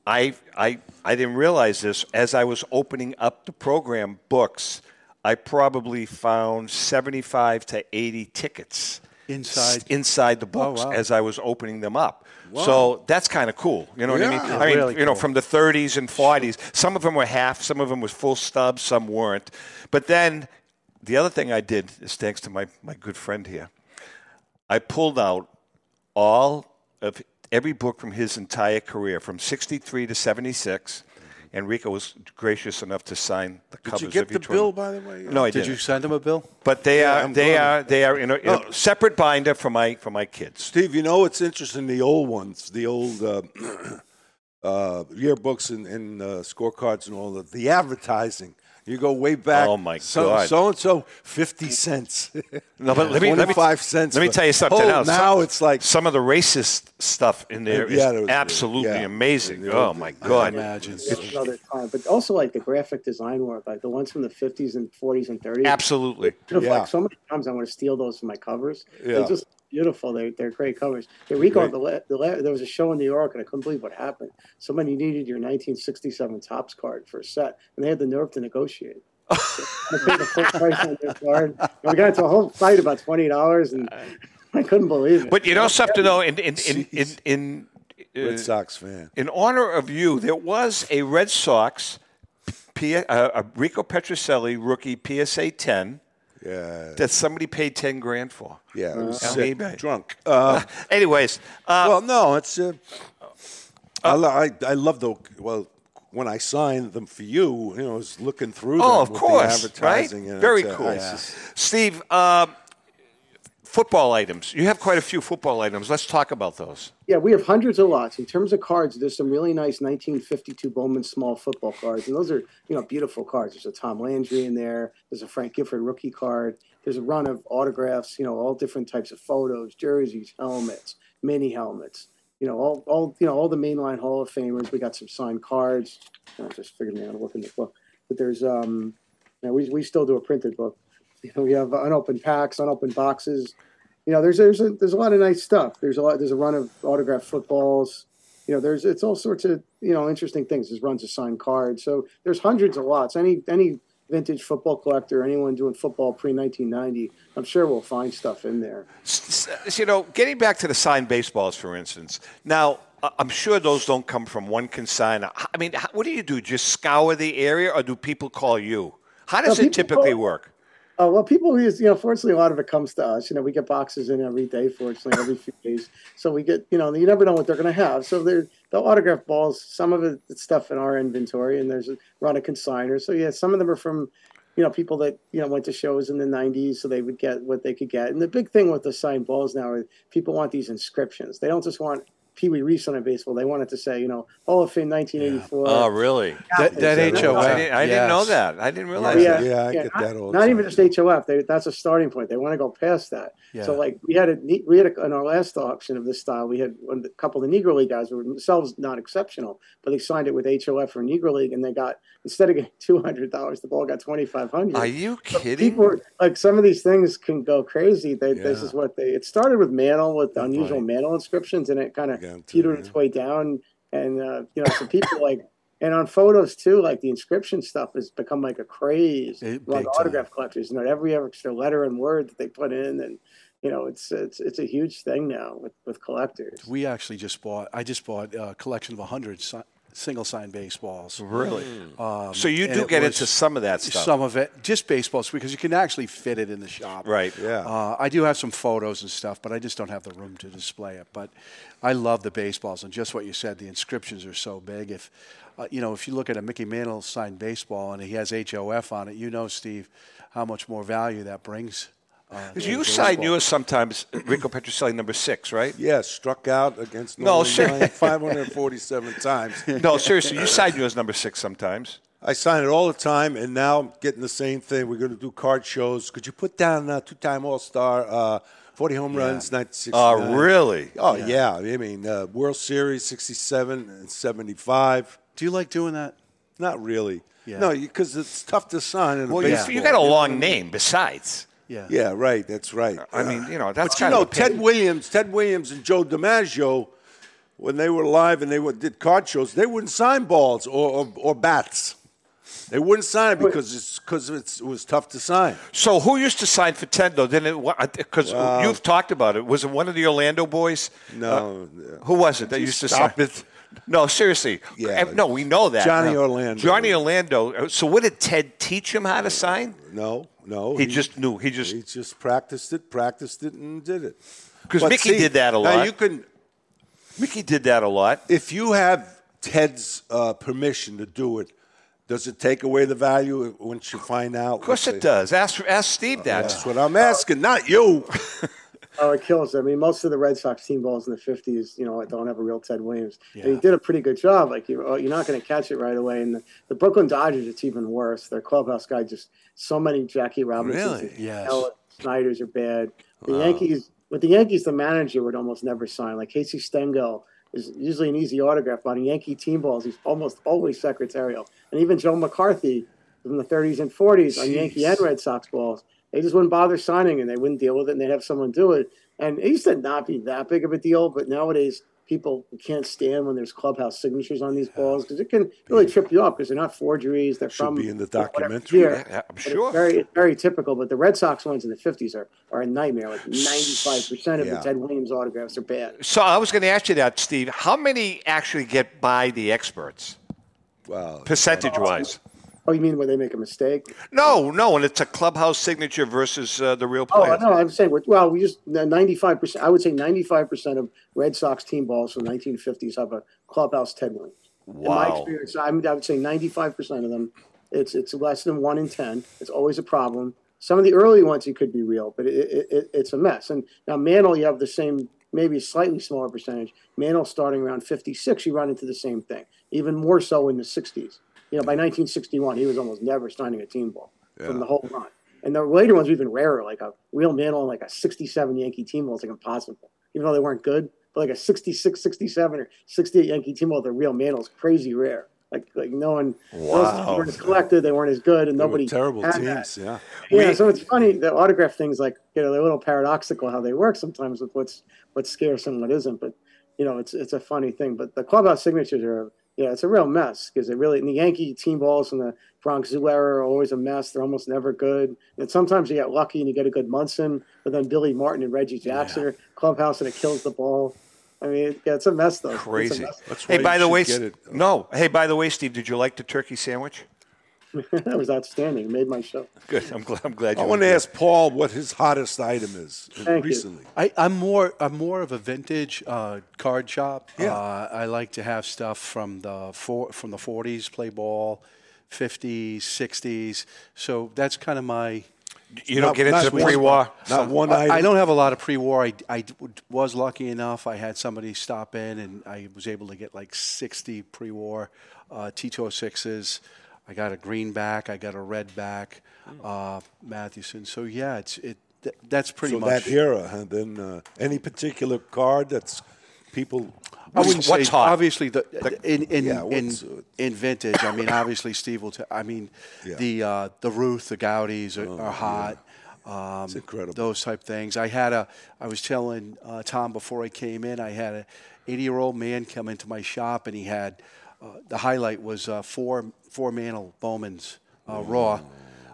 I, I, I didn't realize this. As I was opening up the program books, I probably found 75 to 80 tickets Inside. inside the oh, books Oh, wow. as I was opening them up. So that's kind of cool. You know what I mean? I mean, Really you know, cool. from the 30s and 40s, some of them were half, some of them was full stubs, some weren't. But then the other thing I did is thanks to my, my good friend here. I pulled out all of every book from his entire career, from 63 to 76. And Rico was gracious enough to sign the Did covers you get of the each bill, one. by the way? No, I Did didn't. you send them a bill? But they Yeah, are I'm they glad. are they are in a, in a separate binder for my for my kids. Steve, you know it's interesting? The old ones, the old uh, uh, yearbooks and, and uh, scorecards and all that. The advertising. You go way back. Oh, my so, God. So and so, fifty cents. No, but let me let me Twenty-five cents. Let me tell you something oh, else. Now Some- it's like some of the racist stuff in there is Yeah, there was- absolutely yeah. amazing. Yeah. Oh my god! imagine. It's another time, but also like the graphic design work, like the ones from the 50s and 40s and 30s. Absolutely. Yeah. Like so many times I want to steal those from my covers. Yeah. They're just beautiful. They're, they're great covers. Yeah, Rico, Right. the, la- the la- there was a show in New York, and I couldn't believe what happened. Somebody needed your 1967 Topps card for a set, and they had the nerve to negotiate. I paid the full price on their card. And we got into a whole fight about twenty dollars, and I couldn't believe it. But you know something though, in in in in, in, uh, Red Sox fan. in honor of you, there was a Red Sox, P, uh, a Rico Petrocelli rookie PSA 10 Yeah. that somebody paid 10 grand for. Yeah. It was On sick. Drunk. Uh, Anyways, uh, well, no, it's. Uh, I, lo- I I love the well when I signed them for you, you know, I was looking through them Oh, of course, the advertising. right? Very uh, cool. just- Steve, um, football items. You have quite a few football items. Let's talk about those. Yeah, we have hundreds of lots. In terms of cards, there's some really nice 1952 Bowman small football cards, and those are you know beautiful cards. There's a Tom Landry in there. There's a Frank Gifford rookie card. There's a run of autographs. You know, all different types of photos, jerseys, helmets, mini helmets. You know, all all you know all the mainline Hall of Famers. We got some signed cards. I just figured out to look in the book, but there's um, you know, we we still do a printed book. You know, we have unopened packs, unopened boxes you know, there's there's a there's a lot of nice stuff. There's a lot. There's a run of autographed footballs. You know, there's it's all sorts of you know interesting things. There's runs of signed cards. So there's hundreds of lots. Any any vintage football collector, anyone doing football pre 1990, I'm sure we'll find stuff in there. You know, getting back to the signed baseballs, for instance. Now, I'm sure those don't come from one consigner. I mean, what do you do? Just scour the area, or do people call you? How does it typically call- work? Uh, well, people use, you know, fortunately, a lot of it comes to us. You know, we get boxes in every day, fortunately, every few days. So we get, you know, you never know what they're going to have. So they're the autograph balls. Some of it, it's stuff in our inventory, and there's a run of consigners. So yeah, some of them are from, you know, people that you know went to shows in the '90s, so they would get what they could get. And the big thing with the signed balls now is people want these inscriptions. They don't just want Pee Wee Reese on a baseball. They wanted to say, you know, Hall of Fame 1984. Oh, really? That, that Is that- HOF. I, didn't, I didn't know that. I didn't realize yeah, that. Yeah, I yeah, get not, that all the not even time. just HOF. They, that's a starting point. They want to go past that. Yeah. So like we had a ne- we had a, in our last auction of this style, we had one, a couple of the Negro League guys who were themselves not exceptional, but they signed it with HOF or Negro League, and they got instead of getting two hundred dollars, the ball got twenty five hundred. Are you kidding? People are- like some of these things can go crazy. They, This is what they. It started with mantle with unusual mantle inscriptions, and it kind of Too, petered yeah. its way down. And uh, you know, some people like, and on photos too, like the inscription stuff has become like a craze It- among big time. autograph collectors. You know, every extra letter and word that they put in, and you know, it's it's it's a huge thing now with with collectors. We actually just bought. I just bought a collection of 100 si- single sign baseballs. Really? Um, So you do get into some of that stuff. Some of it, just baseballs, because you can actually fit it in the shop. Right. Yeah. Uh, I do have some photos and stuff, but I just don't have the room to display it. But I love the baseballs, and just what you said, the inscriptions are so big. If uh, you know, if you look at a Mickey Mantle signed baseball and he has HOF on it, you know, Steve, how much more value that brings. Uh, you the sign baseball. yours sometimes, Rico Petrocelli, number six, right? Yeah, struck out against No, Nolan sir. Ryan 547 times. No, seriously, you sign yours number six sometimes. I sign it all the time, and now I'm getting the same thing. We're going to do card shows. Could you put down uh, two-time All-Star, uh, 40 home runs, 1969? Oh, really? Oh, yeah. I mean, uh, World Series, 67 and 75. Do you like doing that? Not really. Yeah. No, because it's tough to sign in Well, baseball. you got a long name besides. Yeah. Yeah, right. That's right. I mean, you know, that's But you know, of a Ted. Williams, Ted Williams, and Joe DiMaggio, when they were live and they would, did card shows, they wouldn't sign balls or, or, or bats. They wouldn't sign it because it's because it was tough to sign. So who used to sign for Ted though? Didn't it? Because you've talked about it. Was it one of the Orlando boys? No, Uh, who was it that used to stop sign? it. No, seriously. Yeah. No, we know that. Johnny No. Orlando. Johnny Orlando. Uh, So what did Ted teach him how to sign? No, no. He just knew. He just he just practiced it, practiced it, and did it. because Mickey see, did that a lot. Now you can, Mickey did that a lot. if you have Ted's uh, permission to do it, does it take away the value once you find out? Of course it does. Ask ask Steve that. That's what I'm asking, not you. Oh, it kills. I mean, most of the Red Sox team balls in the '50s, you know, don't have a real Ted Williams. And he did a pretty good job. Like you, oh, you're not going to catch it right away. And the, the Brooklyn Dodgers, it's even worse. Their clubhouse guy just so many Jackie Robinsons. Really? Yes. Ella Snyders are bad. The Yankees, with the Yankees, the manager would almost never sign. Like Casey Stengel is usually an easy autograph, but on Yankee team balls, he's almost always secretarial. And even Joe McCarthy from the 30s and 40s on Yankee and Red Sox balls, they just wouldn't bother signing and they wouldn't deal with it and they'd have someone do it. And it used to not be that big of a deal, but nowadays people can't stand when there's clubhouse signatures on these balls because it can really trip you up because they're not forgeries. They're Should from be in the documentary. year. Yeah, I'm But sure. It's very, it's very typical. But the Red Sox ones in the 50s are, are a nightmare. Like 95% of Yeah. the Ted Williams autographs are bad. So I was going to ask you that, Steve. How many actually get by the experts, Wow. percentage wise? Oh, you mean where they make a mistake? No, no, and it's a clubhouse signature versus uh, the real player. Oh, no, I'm saying, we're, well, we just 95%, I would say 95% of Red Sox team balls from the 1950s have a clubhouse Ted Williams. In my experience, I, I would say 95% of them, it's it's less than one in 10. It's always a problem. Some of the early ones, it could be real, but it, it, it, it's a mess. And now Mantle, you have the same, maybe a slightly smaller percentage. Mantle starting around 56, you run into the same thing, even more so in the 60s. You know, by 1961, he was almost never signing a team ball from the whole run. And the later ones were even rarer, like a real Mantle and like a 67 Yankee team ball is like impossible, even though they weren't good. But like a 66, 67, or 68 Yankee team ball a real Mantle is crazy rare. Like, like no one, Wow. weren't as collected, they weren't as good, and They nobody terrible teams. that. Yeah. Yeah, so it's funny the autograph things like you know they're a little paradoxical how they work sometimes with what's what's scarce and what isn't. But you know it's it's a funny thing. But the clubhouse signatures are yeah it's a real mess because they really and the Yankee team balls and the Bronx Zoo era are always a mess. They're almost never good. And sometimes you get lucky and you get a good Munson, but then Billy Martin and Reggie Jackson are clubhouse and it kills the ball. I mean, yeah, it's a mess though. It's a Crazy. mess. That's Hey, by the way, get it. no. Hey, by the way, Steve, did you like the turkey sandwich? that was outstanding. It made my show. Good. I'm glad. I'm glad you. I want to ask Paul what his hottest item is Thank you. recently. I, I'm more I'm more of a vintage uh, card shop. Yeah. Uh, I like to have stuff from the four, from the 40s, play ball, 50s, 60s. So that's kind of my. You don't Not- get into not the pre-war. Not one I, item. I don't have a lot of pre-war. I, I was lucky enough. I had somebody stop in, and I was able to get like 60 pre-war uh, T206s. I got a green back. I got a red back, uh, Mathewson. So yeah, it's it. Th- that's pretty so much. that era, and then uh, any particular card that's people. I wouldn't What's say hot? obviously the, in in Yeah, in, uh, in vintage. I mean, obviously Steve will. T- I mean, Yeah. Oh, the uh, the Ruth, the Goudeys are, are hot. Um, It's incredible. Those type things. I had a. I was telling uh, Tom before I came in. I had a 80 year old man come into my shop, and he had the highlight was uh, four four Mantle Bowmans uh, raw.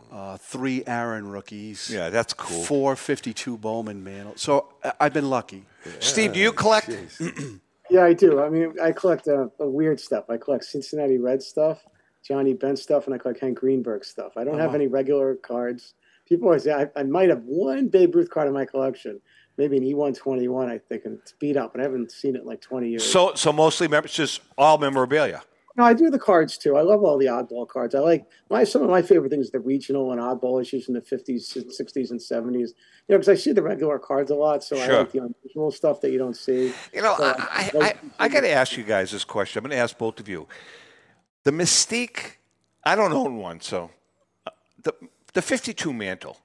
Uh, three Aaron rookies. Yeah, that's cool. Four 52 Bowman Mantle. So I- I've been lucky. Steve, do you collect? Yeah, I do. I mean, I collect uh, uh, weird stuff. I collect Cincinnati Red stuff, Johnny Bench stuff, and I collect Hank Greenberg stuff. I don't have any regular cards. People always say I, I might have one Babe Ruth card in my collection, maybe an E121, I think, and it's beat up, but I haven't seen it in like 20 years. So, so mostly members, just all memorabilia. no, I do the cards too. I love all the oddball cards. I like my some of my favorite things, the regional and oddball issues in the 50s, 60s, and 70s. You know, because I see the regular cards a lot, so I like the unusual stuff that you don't see. You know, So, I, I, I, I got to ask you guys this question. I'm going to ask both of you. The Mystique, I don't own one, so uh, the the 52 mantle.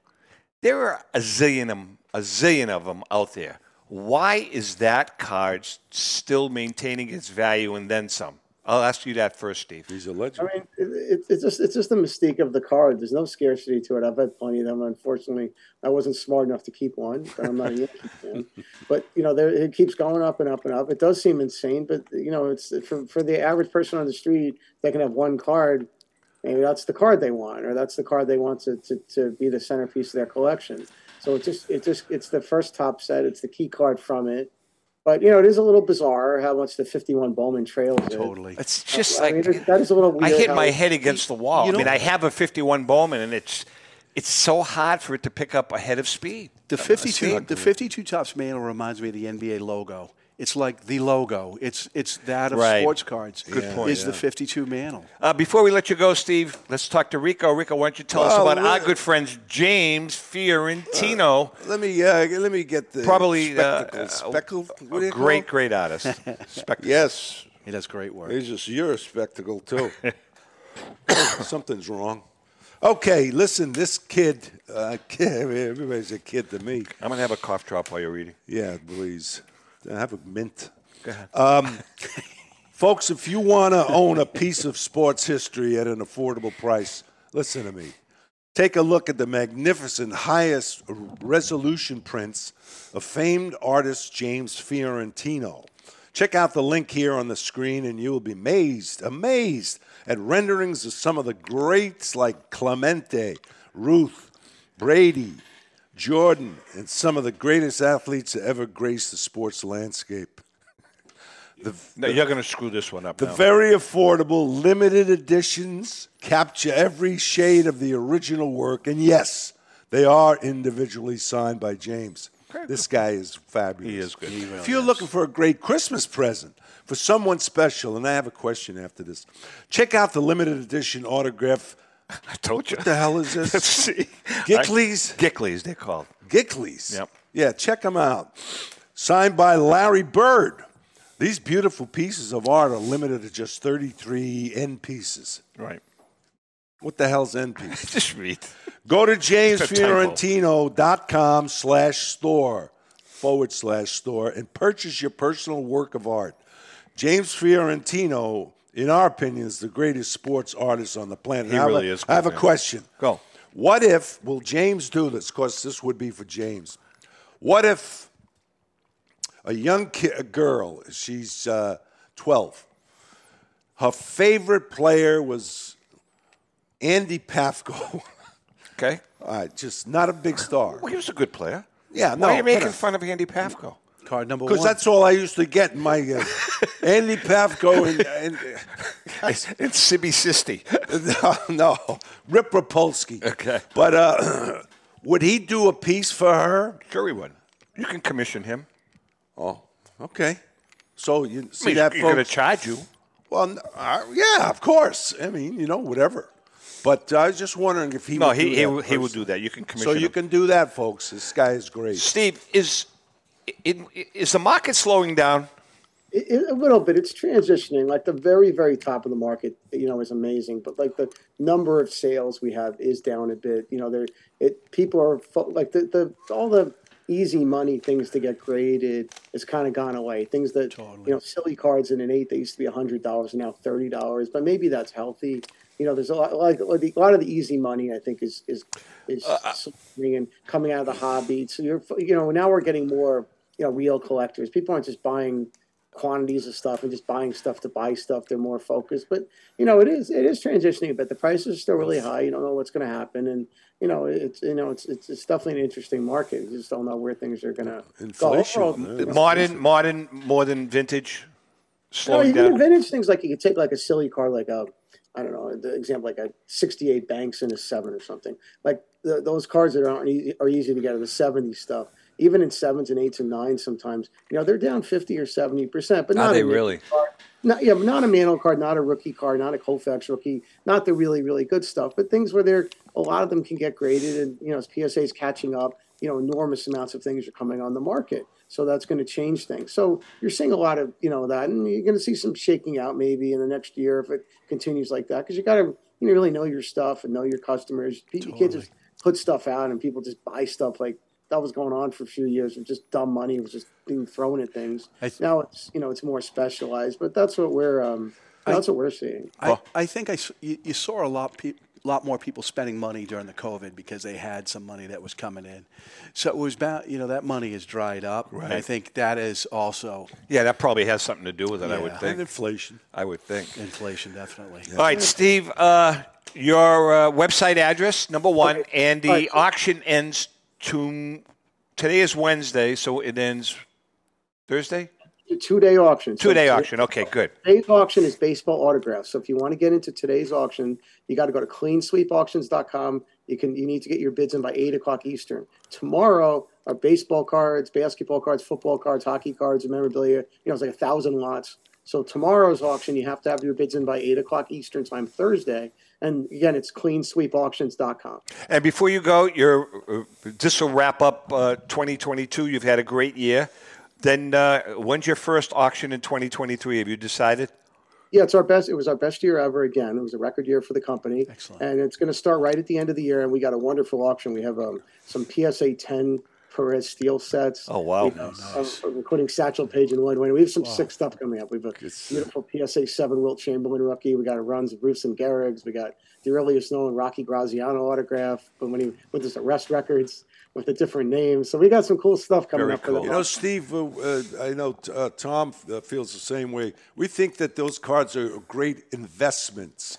There are a zillion them, a zillion of them out there. Why is that card still maintaining its value and then some? I'll ask you that first, Steve. He's a legend. I mean, it, it, it's just it's just the mystique of the card. There's no scarcity to it. I've had plenty of them. Unfortunately, I wasn't smart enough to keep one, but I'm not a Yankee fan. But you know, there, it keeps going up and up and up. It does seem insane, but you know, it's for for the average person on the street. They can have one card. Maybe that's the card they want, or that's the card they want to, to, to be the centerpiece of their collection. So it just it just it's the first top set. It's the key card from it. But you know, it is a little bizarre how much the 51 Bowman trails it. Totally. It's uh, just I like mean, that is a little I hit my head against the wall. you I mean, I have a 51 Bowman, and it's it's so hard for it to pick up ahead of speed. The 52, the 52 Topps mantle reminds me of the NBA logo. It's like the logo. It's it's that of Right. sports cards. Good Yeah. point, Is the 52 mantle? Uh, before we let you go, Steve, let's talk to Rico. Rico, why don't you tell us Well, about our good friends James Fiorentino? Let me uh, let me get the Probably uh, spectacles. uh, what do a you call great, great artist. Spectacles. Yes, He does great work. He's just you're a spectacle too. Something's wrong. Okay, listen, this kid, uh, kid, everybody's a kid to me. I'm gonna have a cough drop while you're reading. Yeah, please. Have a mint. Go ahead. Um, folks, if you want to own a piece of sports history at an affordable price, listen to me. Take a look at the magnificent, highest resolution prints of famed artist James Fiorentino. Check out the link here on the screen, and you will be amazed, amazed at renderings of some of the greats like Clemente, Ruth, Brady, Jordan, and some of the greatest athletes to ever grace the sports landscape. No, you're gonna screw this one up. The now. very affordable limited editions capture every shade of the original work, and yes, they are individually signed by James. This guy is fabulous. He is good. if you're looking for a great Christmas present for someone special, and I have a question after this, check out the limited edition autograph. I told you. What the hell is this? Let's see. Gickleys? Gickleys, they're called. Gickleys. Yep. Yeah, check them out. Signed by Larry Bird. These beautiful pieces of art are limited to just 33 end pieces. Right. What the hell's end pieces? Just read. Go to It's a typo. jamesfiorentino.com slash store forward slash store and purchase your personal work of art. James Fiorentino, in our opinion, is the greatest sports artist on the planet. He I have really a- is, I have a question. Go. What if, will James do this? Because this would be for James. What if a young ki- a girl, she's uh, 12, her favorite player was Andy Pafko. Okay. All right, just not a big star. Well, he was a good player. Yeah, no. Why are you making fun of Andy Pafko? Card number one. Because that's all I used to get my uh, Andy Pafko and, and It's Sibby Sisti. no, no, Rip Rapolsky. Okay. but uh, would he do a piece for her? Sure he would. You can commission him. Oh, okay. So you I see mean, that, he's going to charge you. Well, uh, yeah, of course. I mean, you know, whatever. But I was just wondering if he No, would he do he, he will do that. You can commission So you him. can do that, folks. This guy is great. Steve, is it, is the market slowing down? It, it- a little bit. It's transitioning. Like the very, very top of the market, you know, is amazing. But like the number of sales we have is down a bit. You know, there it people are like the, the all the easy money things to get graded has kind of gone away. Things that you know, silly cards in an eight that used to be hundred dollars are now thirty dollars. But maybe that's healthy. You know, there's a lot like like a lot of the easy money. I think is is is uh, uh, swinging and coming out of the hobby. So you're you know now we're getting more you know real collectors. People aren't just buying quantities of stuff and just buying stuff to buy stuff. They're more focused. But you know, it is it is transitioning a bit. The prices are still really high. You don't know what's going to happen, and you know, it's you know, it's it's, it's definitely an interesting market. You just don't know where things are going to go. Inflation, Overall, yeah. Modern, modern, more than vintage, no, you even down. in vintage things like you could take like a silly car, like a, I don't know, the example like a '68 Banks and a seven or something. Like the, those cars that aren't easy, are easy to get are the '70s stuff. Even in sevens and eights and nines, sometimes you know they're down 50 or 70 percent. But Are not they a really? Car, not yeah, not a manual card, not a rookie card, not a Koufax rookie, not the really really good stuff. But things where they're a lot of them can get graded, and you know as PSA is catching up, you know enormous amounts of things are coming on the market. So that's going to change things. So you're seeing a lot of you know that, and you're going to see some shaking out maybe in the next year if it continues like that, because you got to you know really know your stuff and know your customers. You can't just put stuff out and people just buy stuff like that was going on for a few years of just dumb money was just being thrown at things. Th- now it's you know it's more specialized, but that's what we're um, that's what we're seeing. I, I think I, s- you, you saw a lot, pe- lot more people spending money during the COVID because they had some money that was coming in. So it was about, you know, that money is dried up. And I think that is also Yeah, that probably has something to do with it. I would think. And inflation. I would think. inflation, definitely. All right, Steve. Uh, your uh, website address, number one, Okay. and the All right. auction ends to today is Wednesday, so it ends Thursday. Two day auction. Two day today- auction. Okay, good. Today's auction is baseball autographs. So if you want to get into today's auction, you got to go to cleansweepauctions.com. You can you need to get your bids in by eight o'clock Eastern. Tomorrow are baseball cards, basketball cards, football cards, hockey cards, memorabilia. You know, it's like a thousand lots. So tomorrow's auction, you have to have your bids in by eight o'clock Eastern time Thursday. And again, it's cleansweepauctions.com. And before you go, you're, uh, this will wrap up uh, 2022. You've had a great year. Then uh, when's your first auction in 2023? Have you decided? Yeah, it's our best. It was our best year ever. Again, it was a record year for the company. Excellent. And it's going to start right at the end of the year. And we got a wonderful auction. We have um, some PSA 10 Perez-Steele sets. Oh, wow. We have, uh, including Satchel Paige and Lloyd Waner. We have some sick stuff coming up. We have got a beautiful PSA 7 Wilt Chamberlain rookie. We got a runs of Bruce and Gehrig's. We got the earliest known Rocky Graziano autograph, but when he with his arrest records with the different names. So we got some cool stuff coming Very up. cool. For You know, Steve, uh, uh, I know uh, Tom uh, feels the same way. We think that those cards are great investments.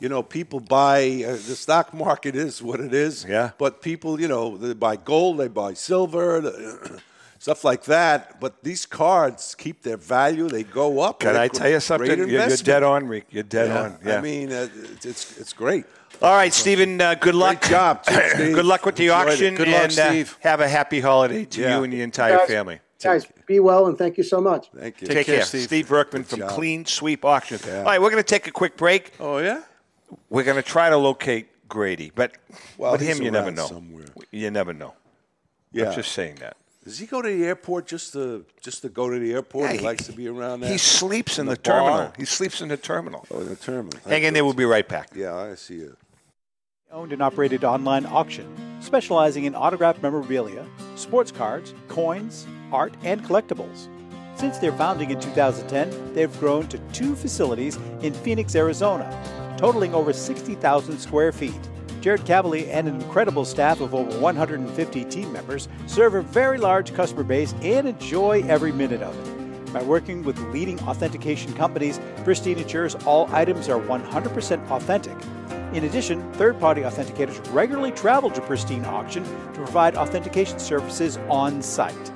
You know, people buy, uh, the stock market is what it is. Yeah. But people, you know, they buy gold, they buy silver. stuff like that. But these cards keep their value; they go up. Can I tell you something? You're, you're dead on, Rick. You're dead Yeah, on. Yeah. I mean, uh, it's, it's it's great. All right, Stephen. Uh, good luck. Great job, Steve. good luck with the Enjoyed it. auction, Good luck, and uh, Steve. have a happy holiday to Yeah. you and the entire Guys, family. Guys, be well and thank you so much. Thank you. Take, care, Steve. Verkman Good from job. Clean Sweep Auction. Yeah. All right, we're going to take a quick break. Oh yeah. We're going to try to locate Grady, but Well, with him, you never know. somewhere. You never know. Yeah. I'm just saying that. Does he go to the airport just to just to go to the airport? Yeah, he, he- likes to be around there. He sleeps in, the, bar? terminal. He sleeps in the terminal. Oh, in the terminal. Hang in there. We'll be right back. Yeah, I see it. Owned and operated online auction, specializing in autographed memorabilia, sports cards, coins, art, and collectibles. Since their founding in 2010, they've grown to two facilities in Phoenix, Arizona, totaling over 60,000 square feet. Jared Cavalier and an incredible staff of over 150 team members serve a very large customer base and enjoy every minute of it. By working with leading authentication companies, Pristine ensures all items are 100% authentic. In addition, third party authenticators regularly travel to Pristine Auction to provide authentication services on site.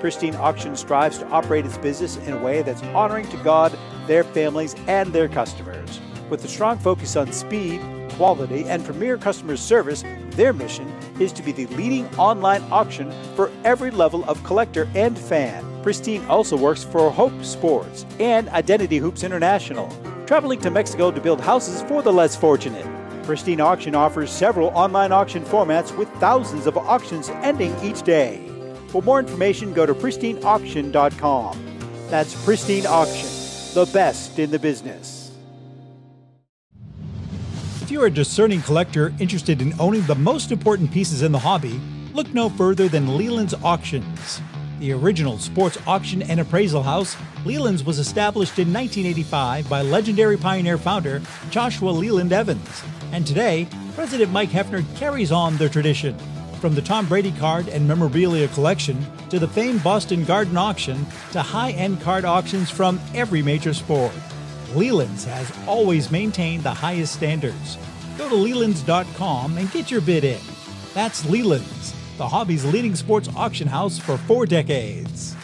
Pristine Auction strives to operate its business in a way that's honoring to God, their families, and their customers. With a strong focus on speed, quality, and premier customer service, their mission is to be the leading online auction for every level of collector and fan. Pristine also works for Hope Sports and Identity Hoops International, traveling to Mexico to build houses for the less fortunate. Pristine Auction offers several online auction formats with thousands of auctions ending each day. For more information, go to pristineauction.com. That's Pristine Auction, the best in the business. If you're a discerning collector interested in owning the most important pieces in the hobby, look no further than Leland's Auctions. The original sports auction and appraisal house, Leland's was established in 1985 by legendary Pioneer founder Joshua Leland Evans. And today, President Mike Heffner carries on their tradition. From the Tom Brady card and memorabilia collection to the famed Boston Garden auction to high end card auctions from every major sport. Leland's has always maintained the highest standards. Go to Leland's.com and get your bid in. That's Leland's, the hobby's leading sports auction house for four decades.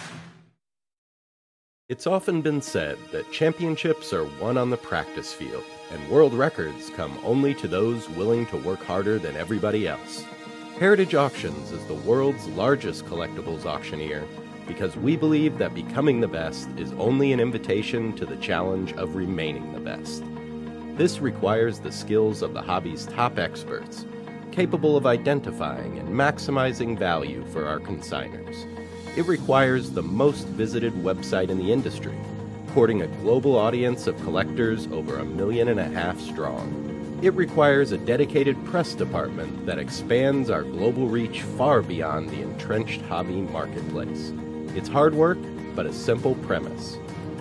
It's often been said that championships are won on the practice field, and world records come only to those willing to work harder than everybody else. Heritage Auctions is the world's largest collectibles auctioneer because we believe that becoming the best is only an invitation to the challenge of remaining the best. This requires the skills of the hobby's top experts, capable of identifying and maximizing value for our consigners. It requires the most visited website in the industry, courting a global audience of collectors over a million and a half strong. It requires a dedicated press department that expands our global reach far beyond the entrenched hobby marketplace. It's hard work, but a simple premise.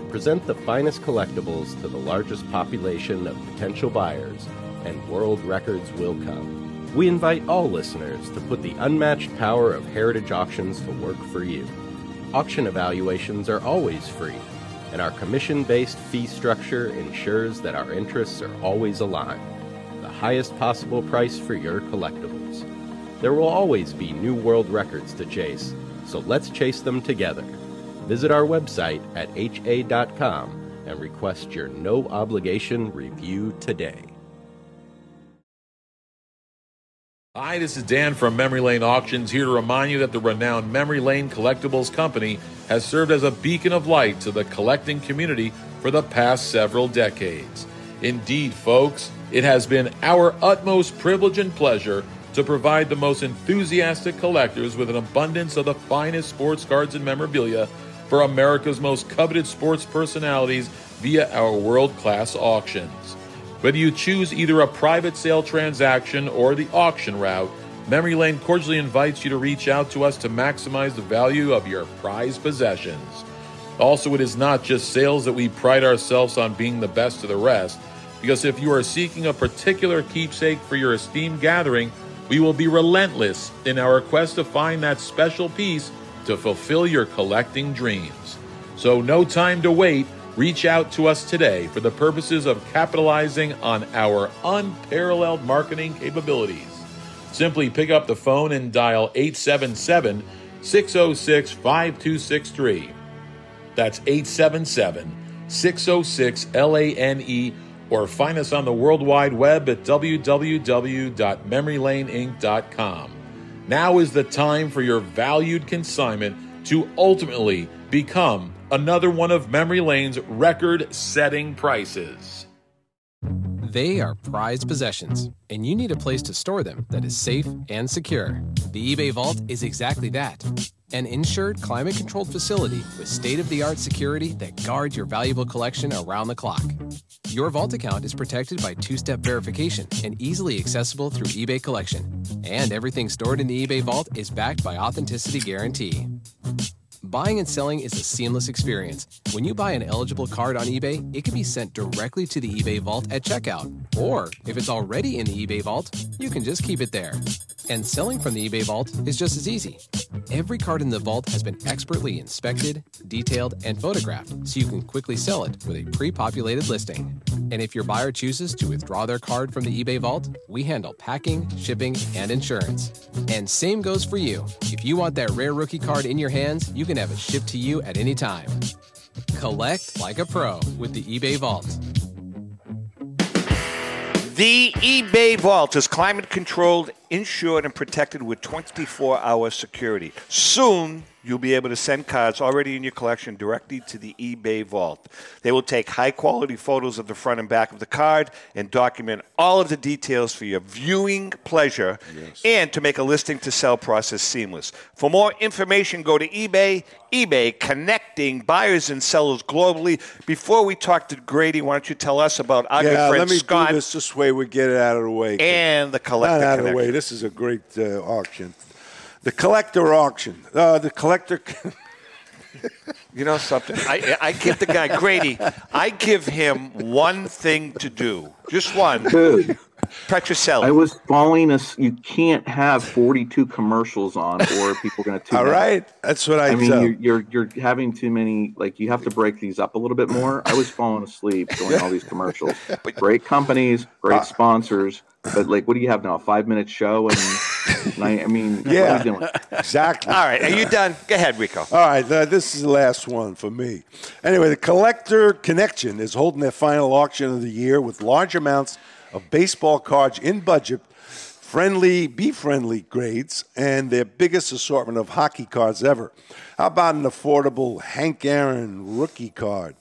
Present the finest collectibles to the largest population of potential buyers, and world records will come. We invite all listeners to put the unmatched power of Heritage Auctions to work for you. Auction evaluations are always free, and our commission based fee structure ensures that our interests are always aligned. The highest possible price for your collectibles. There will always be new world records to chase, so let's chase them together. Visit our website at ha.com and request your no obligation review today. Hi, this is Dan from Memory Lane Auctions here to remind you that the renowned Memory Lane Collectibles Company has served as a beacon of light to the collecting community for the past several decades. Indeed, folks, it has been our utmost privilege and pleasure to provide the most enthusiastic collectors with an abundance of the finest sports cards and memorabilia for America's most coveted sports personalities via our world class auctions. Whether you choose either a private sale transaction or the auction route, Memory Lane cordially invites you to reach out to us to maximize the value of your prized possessions. Also, it is not just sales that we pride ourselves on being the best of the rest, because if you are seeking a particular keepsake for your esteemed gathering, we will be relentless in our quest to find that special piece to fulfill your collecting dreams. So, no time to wait. Reach out to us today for the purposes of capitalizing on our unparalleled marketing capabilities. Simply pick up the phone and dial 877 606 5263. That's 877 606 LANE or find us on the World Wide Web at www.memorylaneinc.com. Now is the time for your valued consignment to ultimately become another one of Memory Lane's record setting prices. They are prized possessions, and you need a place to store them that is safe and secure. The eBay Vault is exactly that an insured, climate controlled facility with state of the art security that guards your valuable collection around the clock. Your Vault account is protected by two step verification and easily accessible through eBay Collection. And everything stored in the eBay Vault is backed by Authenticity Guarantee. Buying and selling is a seamless experience. When you buy an eligible card on eBay, it can be sent directly to the eBay vault at checkout. Or, if it's already in the eBay vault, you can just keep it there. And selling from the eBay vault is just as easy. Every card in the vault has been expertly inspected, detailed, and photographed so you can quickly sell it with a pre populated listing. And if your buyer chooses to withdraw their card from the eBay vault, we handle packing, shipping, and insurance. And same goes for you. If you want that rare rookie card in your hands, you can have it shipped to you at any time. Collect like a pro with the eBay Vault. The eBay Vault is climate controlled, insured, and protected with 24 hour security. Soon, you'll be able to send cards already in your collection directly to the eBay Vault. They will take high quality photos of the front and back of the card and document all of the details for your viewing pleasure and to make a listing to sell process seamless. For more information, go to eBay. eBay connecting buyers and sellers globally. Before we talk to Grady, why don't you tell us about our good yeah, friend let me Scott do this this way. We get it out of the way. and the collector Not out of the way. This is a great uh, auction. The collector auction. Uh, the collector. You know something? I, I give the guy Grady. I give him one thing to do, just one. Dude, Petrocelli. I was falling. As, you can't have 42 commercials on, or people are going to tune All out. that's what I, I mean, tell. you're, you're you're having too many. Like, you have to break these up a little bit more. I was falling asleep during all these commercials. Great companies, great Uh, sponsors, but like, what do you have now? A five minute show and nine, I mean, what are Yeah, doing? exactly. All right, are you done? Go ahead, Rico. All right, uh, this is the last one for me. Anyway, the Collector Connection is holding their final auction of the year with large amounts of baseball cards in budget, friendly, be friendly grades, and their biggest assortment of hockey cards ever. How about an affordable Hank Aaron rookie card?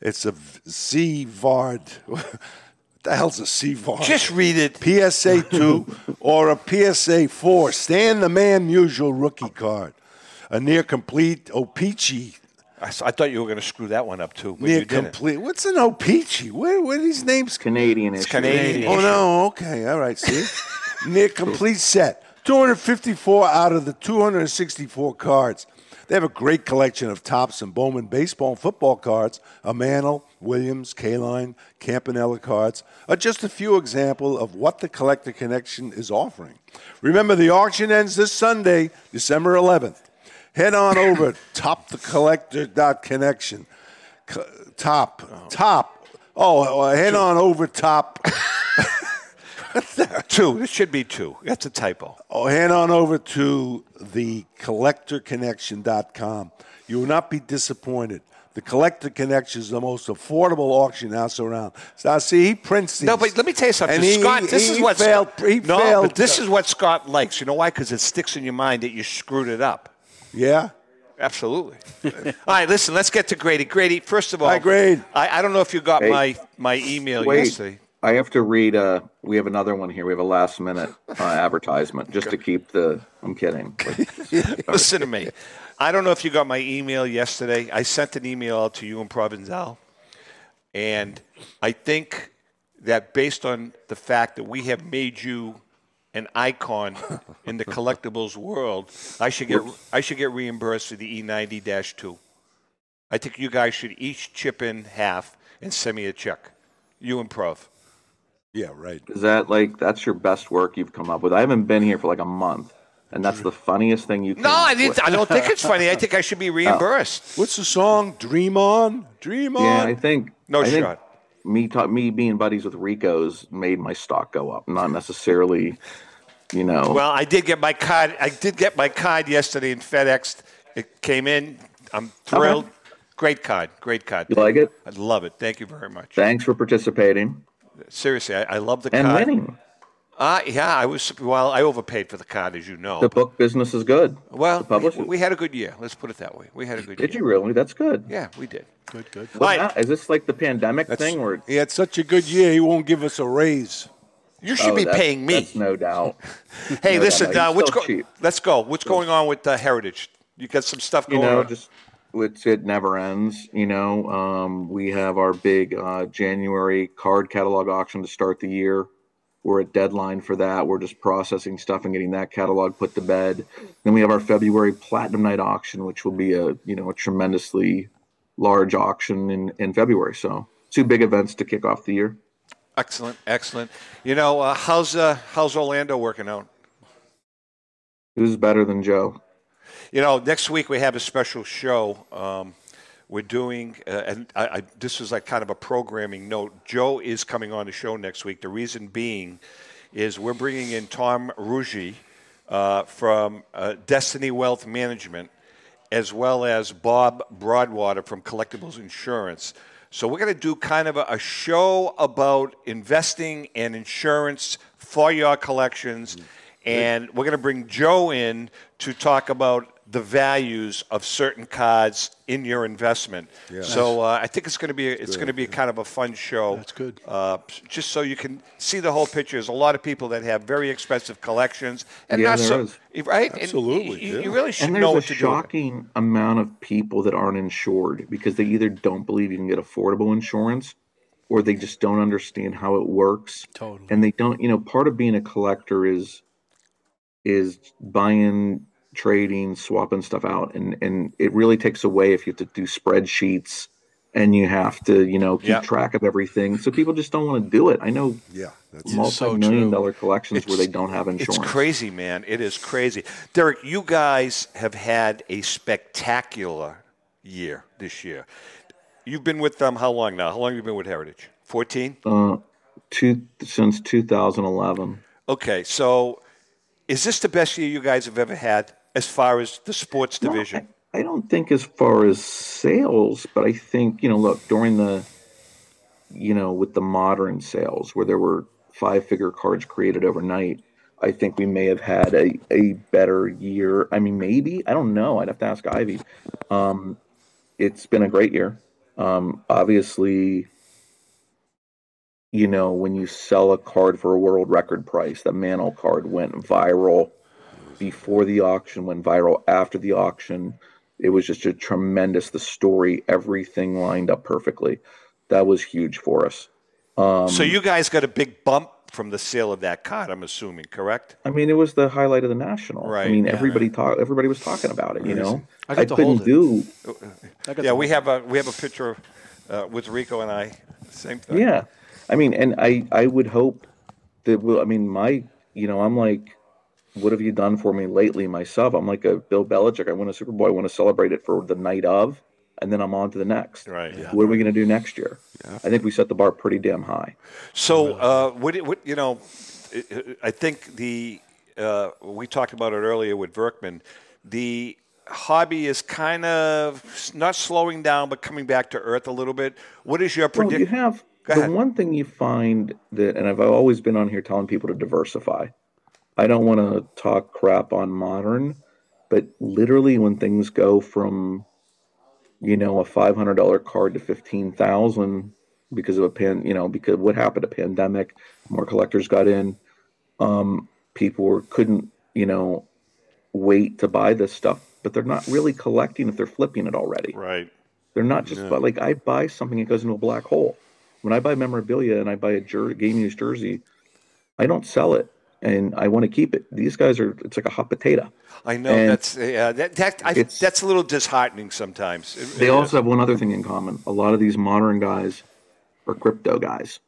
It's a C Vard. What the hell's a C Vard? Just read it. PSA 2 or a PSA 4. Stan the Man Musial rookie card. A near complete O-Pee-Chee. I, s- I thought you were going to screw that one up too, but Near you didn't. complete. What's an O-Pee-Chee? Where, where are these names? Canadian It's issue. Canadian. Oh, no. Okay. All right. See? near complete set. 254 out of the 264 cards. They have a great collection of Topps and Bowman baseball and football cards. A Mantle, oh, Williams, Kaline, Campanella cards are just a few examples of what the Collector Connection is offering. Remember, the auction ends this Sunday, December 11th. Head on over topthecollector.connection. Co- Top, top. Oh, uh, head on over top. Two. It should be two. That's a typo. Oh, head on over to the collectorconnection.com. You will not be disappointed. The Collector Connection is the most affordable auction house around. Now, see, he prints these. No, but let me tell you something, And he- Scott. he- this is what failed. Scott, He no, failed. but this is what Scott likes. You know why? Because it sticks in your mind that you screwed it up. Yeah. Absolutely. All right, listen. Let's get to Grady. Grady, first of all, Hi, Grade. I, I don't know if you got Hey. my my email Wait, yesterday. I have to read. Uh, we have another one here. We have a last minute uh, advertisement just to keep the. I'm kidding. But- Listen to me. I don't know if you got my email yesterday. I sent an email out to you and Provenzel. And I think that based on the fact that we have made you an icon in the collectibles world, I should get I should get reimbursed for the E90 2. I think you guys should each chip in half and send me a check. You and Prov. Yeah, right. Is that like that's your best work you've come up with? I haven't been here for like a month, and that's the funniest thing you. Can. No, I didn't. I don't think it's funny. I think I should be oh. reimbursed. What's the song? Dream On? Dream On? Yeah, I think No I think shot. Me, ta- me being buddies with Rico's made my stock go up. Not necessarily you know. Well, I did get my card. I did get my card yesterday in FedEx. It came in. I'm thrilled. Okay. Great card. Great card. You like it? I love it. Thank you very much. Thanks for participating Seriously, I, I love the and card. winning. Uh, yeah, I was. Well, I overpaid for the card, as you know. The book business is good. well, we, we had a good year. Let's put it that way. We had a good year. Did year. you really? That's good. Yeah, we did. Good, good. What hap- Is this like the pandemic That's- thing where He had such a good year, he won't give us a raise. You should Oh, be that's- paying me. That's no doubt. Hey, No, listen. no, no, uh, what's go- cheap. Let's go. What's going on with uh, Heritage? You got some stuff going you know, on. just it's it never ends. You know, um, we have our big uh, January card catalog auction to start the year. We're at deadline for that. We're just processing stuff and getting that catalog put to bed. Then we have our February Platinum Night auction, which will be a you know a tremendously large auction in in February. So two big events to kick off the year. Excellent, excellent. You know, uh, how's uh, how's Orlando working out? Who's better than Joe? You know, next week we have a special show. Um, we're doing, uh, and I, I, this is like kind of a programming note. Joe is coming on the show next week. The reason being is we're bringing in Tom Ruggi uh, from uh, Destiny Wealth Management, as well as Bob Broadwater from Collectibles Insurance. So we're going to do kind of a, a show about investing and insurance for your collections. And we're going to bring Joe in to talk about the values of certain cards in your investment. Yeah. So uh, I think it's going to be it's going to be kind of a fun show. That's good. Uh, just so you can see the whole picture. There's a lot of people that have very expensive collections, and Yeah, not so is. right. Absolutely, you, yeah. you really should and know there's what a to do. shocking amount of people that aren't insured because they either don't believe you can get affordable insurance or they just don't understand how it works Totally. and they don't you know part of being a collector is is buying trading swapping stuff out and and it really takes away if you have to do spreadsheets and you have to you know keep Yeah. track of everything so people just don't want to do it i know Yeah, that's multi-million true. dollar collections where they don't have insurance. It's crazy, man. It is crazy. Derek, you guys have had a spectacular year this year. You've been with them how long now? How long have you been with Heritage? 14? uh two since 2011 Okay, so is this the best year you guys have ever had as far as the sports No, division? I, I don't think as far as sales, but I think, you know, look, during the, you know, with the modern sales where there were five figure cards created overnight, I think we may have had a, a better year. I mean, maybe, I don't know. I'd have to ask Ivy. Um, it's been a great year. Um, obviously, you know, when you sell a card for a world record price, the Mantle card went viral before the auction, went viral after the auction. It was just a tremendous, the story, everything lined up perfectly. That was huge for us. Um, so you guys got a big bump from the sale of that card, I'm assuming, correct? I mean, it was the highlight of the national. Right. I mean, yeah, everybody talk, everybody was talking about it. You know, I got to couldn't hold it. do. I got Yeah, the- we have a we have a picture uh, with Rico and I. Same thing. Yeah, I mean, and I I would hope that. Will I mean, my you know, I'm like, what have you done for me lately, myself? I'm like a Bill Belichick. I win a Super Bowl. I want to celebrate it for the night of, and then I'm on to the next. Right. What are we going to do next year? I think we set the bar pretty damn high. So, uh, what, what you know, I- think the uh, we talked about it earlier with Verkman. The hobby is kind of not slowing down, but coming back to earth a little bit. What is your Well, you have the one thing you find that, and I've always been on here telling people to diversify. I don't want to talk crap on modern, but literally when things go from, you know, a five hundred dollar card to fifteen thousand because of a pan, you know, because what happened, a pandemic, more collectors got in, um, people were, couldn't, you know, wait to buy this stuff, but they're not really collecting if they're flipping it already. Right. They're not just Yeah. but like I buy something, it goes into a black hole. When I buy memorabilia and I buy a jer- game used jersey, I don't sell it and I want to keep it. These guys are it's like a hot potato. I know And that's yeah, that, that I, that's a little disheartening sometimes. It- They it also is. have one other thing in common. A lot of these modern guys are crypto guys.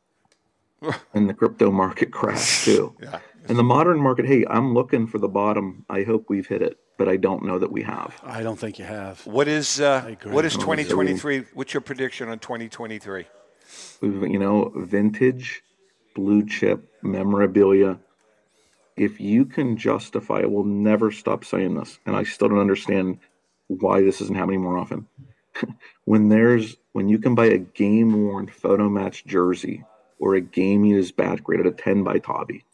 and the crypto market crashed too. Yeah. And the modern market, hey, I'm looking for the bottom. I hope we've hit it, but I don't know that we have. I don't think you have. What is uh, what is No, 2023? What's your prediction on 2023? You know, vintage, blue chip memorabilia if you can justify, I will never stop saying this, and I still don't understand why this isn't happening more often. when there's when you can buy a game worn photo match jersey or a game used bat grade at a 10 by Tobby,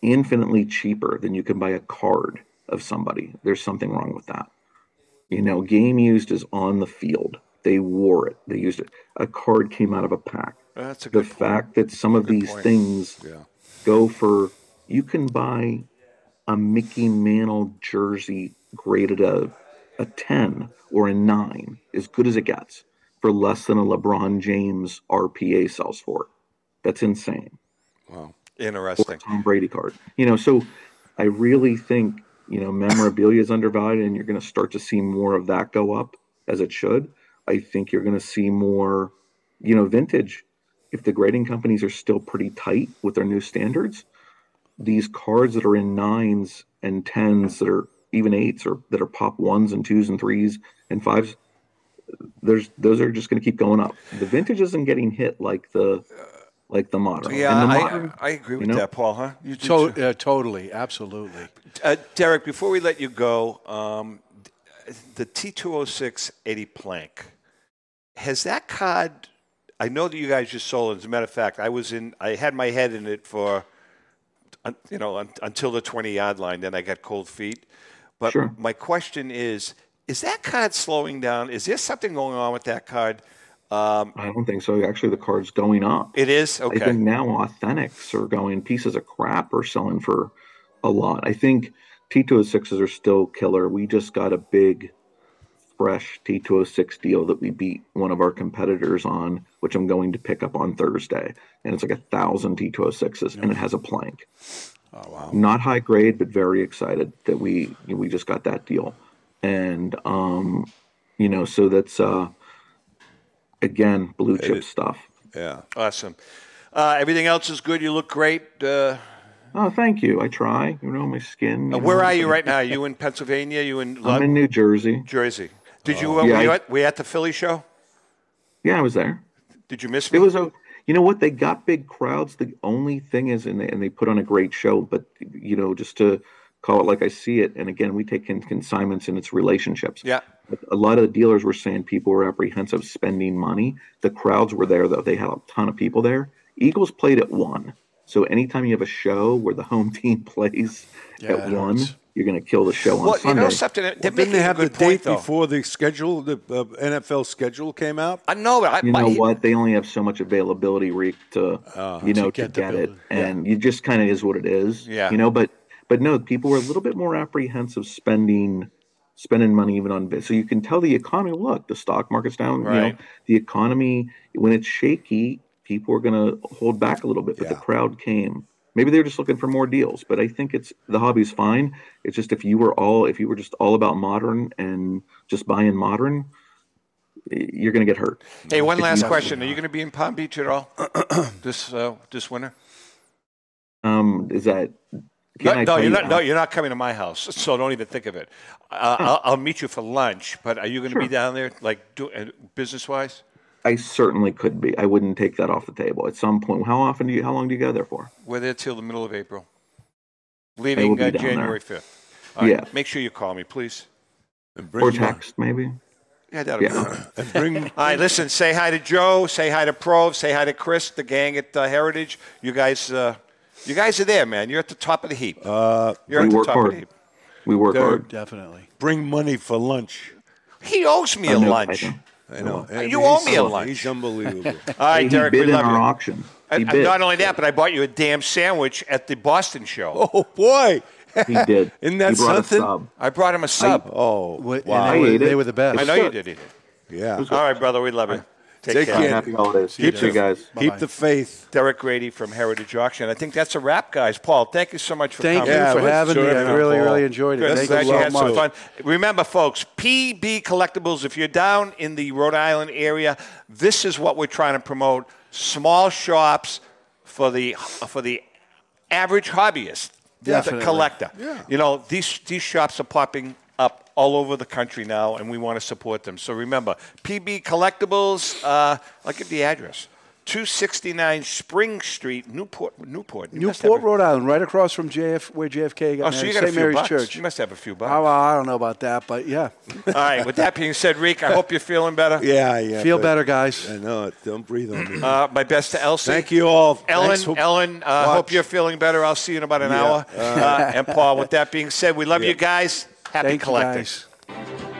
infinitely cheaper than you can buy a card of somebody. There's something wrong with that. You know, game used is on the field. They wore it. They used it. A card came out of a pack. That's a the point. fact that some of Good these point. things Yeah. go for you can buy a Mickey Mantle jersey graded a a 10 or a 9 as good as it gets for less than a LeBron James RPA sells for. That's insane. Wow. Or Interesting. a Tom Brady card. You know, so I really think, you know, memorabilia is undervalued and you're going to start to see more of that go up as it should. I think you're going to see more, you know, vintage. If the grading companies are still pretty tight with their new standards, these cards that are in nines and tens that are even eights or that are pop ones and twos and threes and fives, there's those are just going to keep going up. The vintage isn't getting hit like the like the modern. Yeah, the I, modern, I agree with you know? that, Paul. Huh? You To- too? uh, totally, absolutely. Uh, Derek, before we let you go, um, the T206 Eddie Plank, has that card? I know that you guys just sold it. As a matter of fact, I was in. I had my head in it for, un- you know, un, until the 20 yard line. Then I got cold feet. But Sure. my question is: Is that card slowing down? Is there something going on with that card? Um, I don't think so. Actually, the card's going up. it is Okay. I think now authentics are going pieces of crap are selling for a lot. I think T206s are still killer. We just got a big fresh T206 deal that we beat one of our competitors on, which I'm going to pick up on Thursday. And it's like a thousand T206s and it has a plank. Oh wow. Not high grade, but very excited that we we just got that deal. And um, you know, so that's uh again blue chip stuff. Yeah. Awesome. Uh, everything else is good. You look great. Uh, Oh, thank you. I try. You know, my skin. Uh, where know, are you right now? you in Pennsylvania? You in? I'm in New Jersey. Jersey. Did you? Oh. Uh, Yeah, were, you I- at, were you at the Philly show? Yeah, I was there. Did you miss me? It was a. You know what? They got big crowds. The only thing is, and they, and they put on a great show. But you know, just to call it like I see it, and again, we take in consignments and its relationships. Yeah. A lot of the dealers were saying people were apprehensive spending money. The crowds were there though; they had a ton of people there. Eagles played at one, so anytime you have a show where the home team plays Yeah, at one, hurts. You're going to kill the show on Well, you Sunday. know something. They're Well, didn't they have the good point, date though. before the schedule, the uh, NFL schedule came out? I know. I, you my- know what? They only have so much availability, Reek, to you know to to get the get it, building. and you just kind of is what it is. Yeah. You know, but but no, people were a little bit more apprehensive spending spending money even on vis. So you can tell the economy. Look, the stock market's down. You know, Right. the economy when it's shaky, people are going to hold back a little bit. But the crowd came. Maybe they're just looking for more deals, but I think it's the hobby's fine. It's just if you were all if you were just all about modern and just buying modern, you're going to get hurt. Hey, one If last question. Are you going to be in Palm Beach at all this uh, this winter? Um, is that? No, I no, you're you not. that? No, you're not coming to my house. So don't even think of it. Uh, I'll, I'll meet you for lunch. But are you going to be down there, like, do, uh, business wise? I certainly could be. I wouldn't take that off the table. At some point, how often do you? How long do you go there for? We're there till the middle of April, leaving be uh. January fifth. All right, Yeah. Make sure you call me, please. And Or text, maybe. Yeah, that'll Yeah. be. And bring All right, listen. Say hi to Joe. Say hi to Prove. Say hi to Chris, the gang at uh, Heritage. You guys, uh, you guys are there, man. You're at the top of the heap. uh, You're we at the work top of hard. the heap. We work Derek, hard. Definitely. bring money for lunch. He owes me I a know, lunch. I know. I know. You owe me a so- lunch. He's unbelievable. All right, Hey, he Derek, bid we in love our you. auction. He And- and bid. not only that, but I bought you a damn sandwich at the Boston show. oh boy, He did. Isn't that he something? a sub. I brought him a sub. oh wow. and they, were, ate they it. were the best. I know you did eat it. yeah. All right, brother, we love you. Take, Take care. care. Happy holidays. you, you guys. Bye-bye. Keep the faith. Derek Grady from Heritage Auction. I think that's a wrap, guys. Paul, thank you so much for Thank coming. you Yeah, for having me. I really, Paul. really enjoyed it. Good. Thank Glad you you so had some fun. Remember, folks, PB Collectibles, if you're down in the Rhode Island area, this is what we're trying to promote. Small shops for the for the average hobbyist, the- the Definitely. collector. You know, these these shops are popping up all over the country now, and we want to support them. So remember, PB Collectibles, uh, I'll give the address. 269 Spring Street, Newport. Newport. You must have Newport, a- Rhode Island, right across from JF, where JFK got Oh, so you married, got a St. few Mary's bucks. Church. You must have a few bucks. Oh, well, I don't know about that, but yeah. All right. With that being said, Reek, I hope you're feeling better. Yeah, yeah. Feel but- better, guys. I know it. Don't breathe on me. Uh, my best to Elsie. Thank you all. Ellen, Thanks for- Ellen, uh, Watch. hope you're feeling better. I'll see you in about an Yeah. hour. Uh, Uh, and Paul, with that being said, we love Yeah. you guys. Happy Thank collecting.